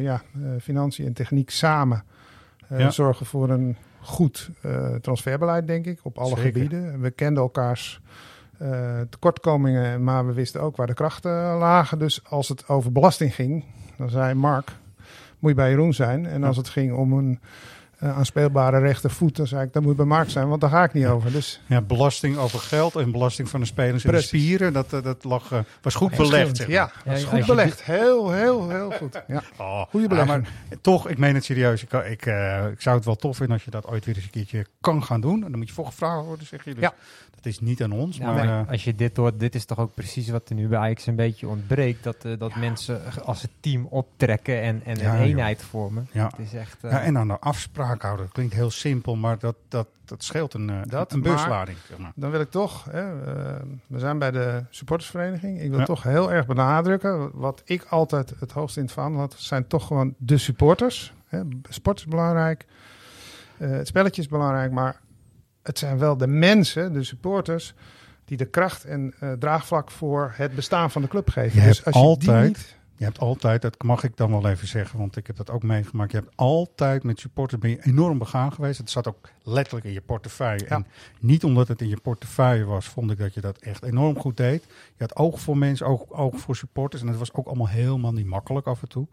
ja, financiën en techniek samen Ja. zorgen voor een goed transferbeleid, denk ik, op alle Zeker. gebieden. We kenden elkaars tekortkomingen, maar we wisten ook waar de krachten lagen. Dus als het over belasting ging, dan zei Mark, moet je bij Jeroen zijn. En als het ging om een eh, aanspeelbare rechtervoet, dan zei ik, dan moet je bij Mark zijn, want daar ga ik niet over. Dus Ja, belasting over geld en belasting van de spelers en de Precies. spieren. Dat, eh, dat lag, eh, was goed belegd. Zeg maar. ja, was goed belegd. Heel, heel, heel goed. Ja. Oh, Goede ja, belegging. maar toch, ik meen het serieus. Ik, ik, eh, ik zou het wel tof vinden als je dat ooit weer eens een keertje kan gaan doen. En dan moet je voor gevraagd worden, zeg je. Dus Ja. Dat is niet aan ons. Ja, maar, maar als je dit hoort, dit is toch ook precies wat er nu bij Ajax een beetje ontbreekt. Dat, dat mensen als een team optrekken en, en Ja, een joh. eenheid vormen. ja. Het is echt... ja, en dan de afspraak houden. Dat klinkt heel simpel, maar dat, dat, dat scheelt een, eh, Dat, een. Zeg maar. Dan wil ik toch, hè, eh, we zijn bij de supportersvereniging. Ik wil Ja. toch heel erg benadrukken. Wat ik altijd het hoogst in het vaandel had, zijn toch gewoon de supporters. Hè. Sport is belangrijk, eh, het spelletje is belangrijk, maar het zijn wel de mensen, de supporters, die de kracht en draagvlak voor het bestaan van de club geven. Je dus hebt als je altijd, die niet, je hebt altijd, dat mag ik dan wel even zeggen, want ik heb dat ook meegemaakt. Je hebt altijd met supporters ben je enorm begaan geweest. Het zat ook letterlijk in je portefeuille. Ja. En niet omdat het in je portefeuille was, vond ik dat je dat echt enorm goed deed. Je had oog voor mensen, oog, oog voor supporters. En het was ook allemaal helemaal niet makkelijk af en toe.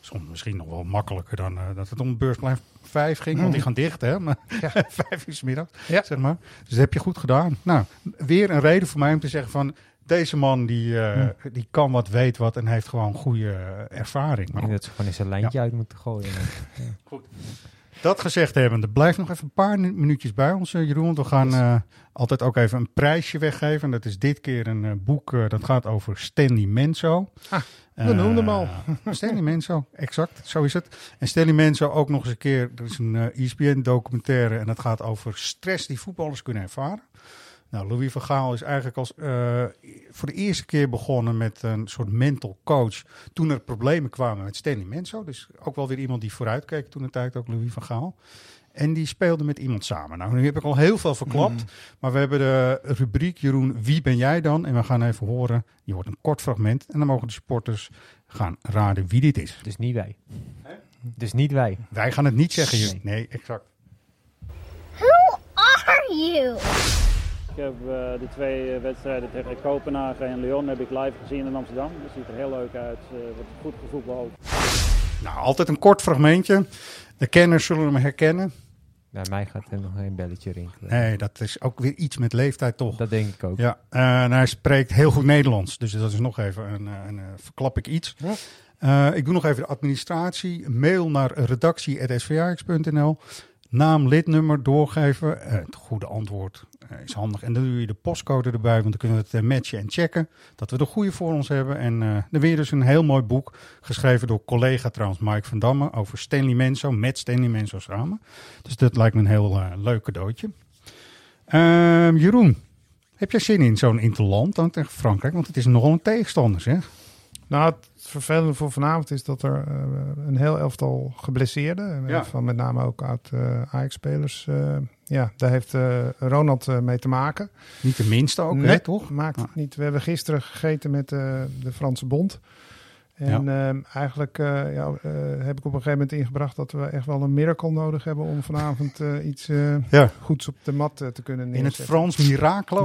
Soms misschien nog wel makkelijker dan eh, dat het om beursplein 5 ging. Want die gaan dicht, hè? Maar vijf uur 's middags, Ja. zeg maar. Dus dat heb je goed gedaan. Nou, weer een reden voor mij om te zeggen van... Deze man die, eh, die kan wat, weet wat en heeft gewoon goede ervaring. ik Maar denk dat ze gewoon eens een lijntje uit moeten gooien. Ja. dat gezegd hebbende, blijf nog even een paar nu- minuutjes bij ons, eh, Jeroen. Want we gaan eh, altijd ook even een prijsje weggeven. En dat is dit keer een boek dat gaat over Stanley Menzo. Ah, we noemden hem al. Stanley Menzo, exact, zo is het. En Stanley Menzo ook nog eens een keer, er is een ESPN-documentaire en dat gaat over stress die voetballers kunnen ervaren. Nou, Louis van Gaal is eigenlijk als, eh, voor de eerste keer begonnen met een soort mental coach. Toen er problemen kwamen met Stanley Menzo. Dus ook wel weer iemand die vooruitkeek toen de tijd, ook Louis van Gaal. En die speelde met iemand samen. Nou, nu heb ik al heel veel verklapt. Maar we hebben de rubriek, Jeroen, wie ben jij dan? En we gaan even horen. Je hoort een kort fragment. En dan mogen de supporters gaan raden wie dit is. Dus niet wij. Dus niet wij. Wij gaan het niet zeggen, Jeroen. Nee, exact. Who are you? Ik heb eh, de twee eh, wedstrijden tegen Kopenhagen en Lyon heb ik live gezien in Amsterdam. Dat ziet er heel leuk uit. eh wordt goed gevoetbald. Nou, altijd een kort fragmentje. De kenners zullen hem herkennen. Bij mij gaat er nog een belletje rinkelen. Nee, dat is ook weer iets met leeftijd, toch? Dat denk ik ook. Ja, eh, en hij spreekt heel goed Nederlands. Dus dat is nog even een, een, verklap ik iets. Eh, ik doe nog even de administratie. Mail naar redactie.svjax.nl. Naam, lidnummer doorgeven. Het goede antwoord is handig. En dan doe je de postcode erbij, want dan kunnen we het eh, matchen en checken. Dat we de goede voor ons hebben. En eh, dan weer dus een heel mooi boek. Geschreven door collega trouwens Mike van Damme. Over Stanley Menzo. Met Stanley Menzo samen. Dus dat lijkt me een heel eh, leuk cadeautje. Ehm, Jeroen, heb jij zin in zo'n interland dan tegen Frankrijk? Want het is nogal een tegenstander, zeg. Nou, het vervelende voor vanavond is dat er eh, een heel elftal geblesseerden, eh, Ja. van met name ook uit eh Ajax-spelers. eh, ja, daar heeft eh, Ronald mee te maken. Niet de minste ook, hè, Nee, toch? maakt het Ah. niet. We hebben gisteren gegeten met de Franse Bond. En ehm, eigenlijk eh, ja, eh, heb ik op een gegeven moment ingebracht dat we echt wel een miracle nodig hebben om vanavond eh, iets eh, Ja. goeds op de mat te kunnen In neerzetten. het Frans of? Miracle,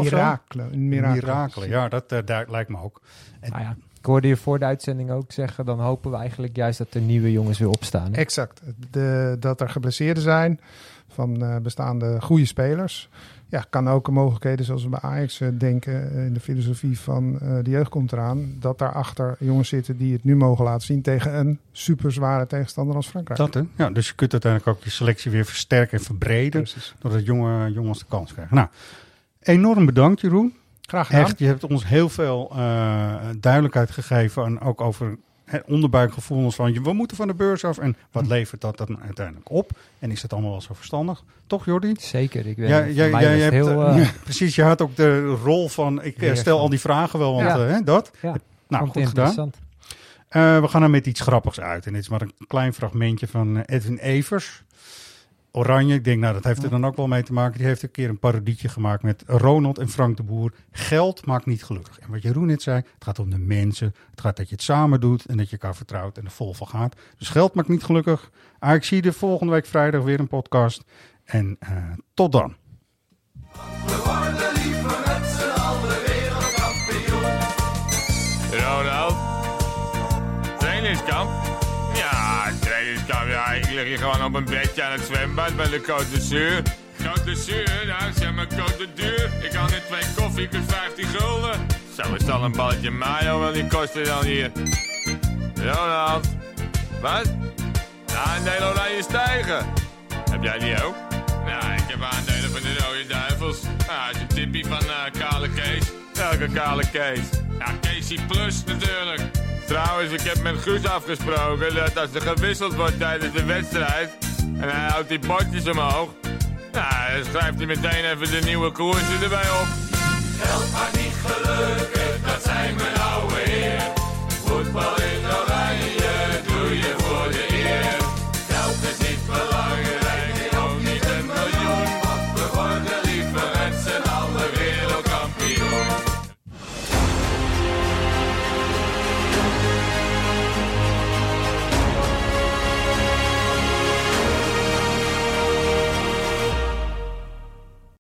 een miracle. Miracle, ja, dat, daar lijkt me ook. En, ja, ik hoorde je voor de uitzending ook zeggen, dan hopen we eigenlijk juist dat er nieuwe jongens weer opstaan. hè? Exact. De, dat er geblesseerden zijn van eh, bestaande goede spelers. Ja, kan ook een mogelijkheden zoals we bij Ajax eh, denken eh, in de filosofie van eh, de jeugd komt eraan. Dat daarachter jongens zitten die het nu mogen laten zien tegen een super zware tegenstander als Frankrijk. Dat, hè? Ja, dus je kunt uiteindelijk ook je selectie weer versterken en verbreden. Doordat jonge jongens de kans krijgen. Nou, enorm bedankt Jeroen. Graag gedaan. Echt, je hebt ons heel veel eh, duidelijkheid gegeven. En ook over het onderbuikgevoelens van... je- we moeten van de beurs af. En wat levert dat dan uiteindelijk op? En is dat allemaal wel zo verstandig? Toch Jordi? Zeker. Ik weet Ja, jij- jij hebt, heel, eh, eh, precies, je had ook de rol van... ik stel van. al die vragen wel, want Ja. hè, dat. Ja, nou, goed gedaan. interessant. We gaan er met iets grappigs uit. En dit is maar een klein fragmentje van Edwin Evers. Oranje, ik denk, nou, dat heeft er dan ook wel mee te maken. Die heeft een keer een parodietje gemaakt met Ronald en Frank de Boer. Geld maakt niet gelukkig. En wat Jeroen net zei, het gaat om de mensen. Het gaat dat je het samen doet en dat je elkaar vertrouwt en er vol van gaat. Dus geld maakt niet gelukkig. Ah, ik zie je volgende week vrijdag weer een podcast. En eh, tot dan. Lig hier gewoon op een bedje aan het zwembad bij de Côte d'Azur. Côte d'Azur? Nou, zeg maar d'Azur. Ik kan niet twee koffie, kost 15 gulden. Zo is al een balletje mayo wel die kosten dan hier. Ronald? Wat? Aandelen oranje stijgen. Heb jij die ook? Ja, ik heb aandelen van de Rode Duivels. Ah, is een tippie van eh, Kale Kees. Welke Kale Kees? Ja, Casey Plus natuurlijk. Trouwens, ik heb met Guus afgesproken dat als er gewisseld wordt tijdens de wedstrijd... en hij houdt die bordjes omhoog... nou, dan schrijft hij meteen even de nieuwe koersen erbij op. Geld maar niet gelukkig, dat zijn we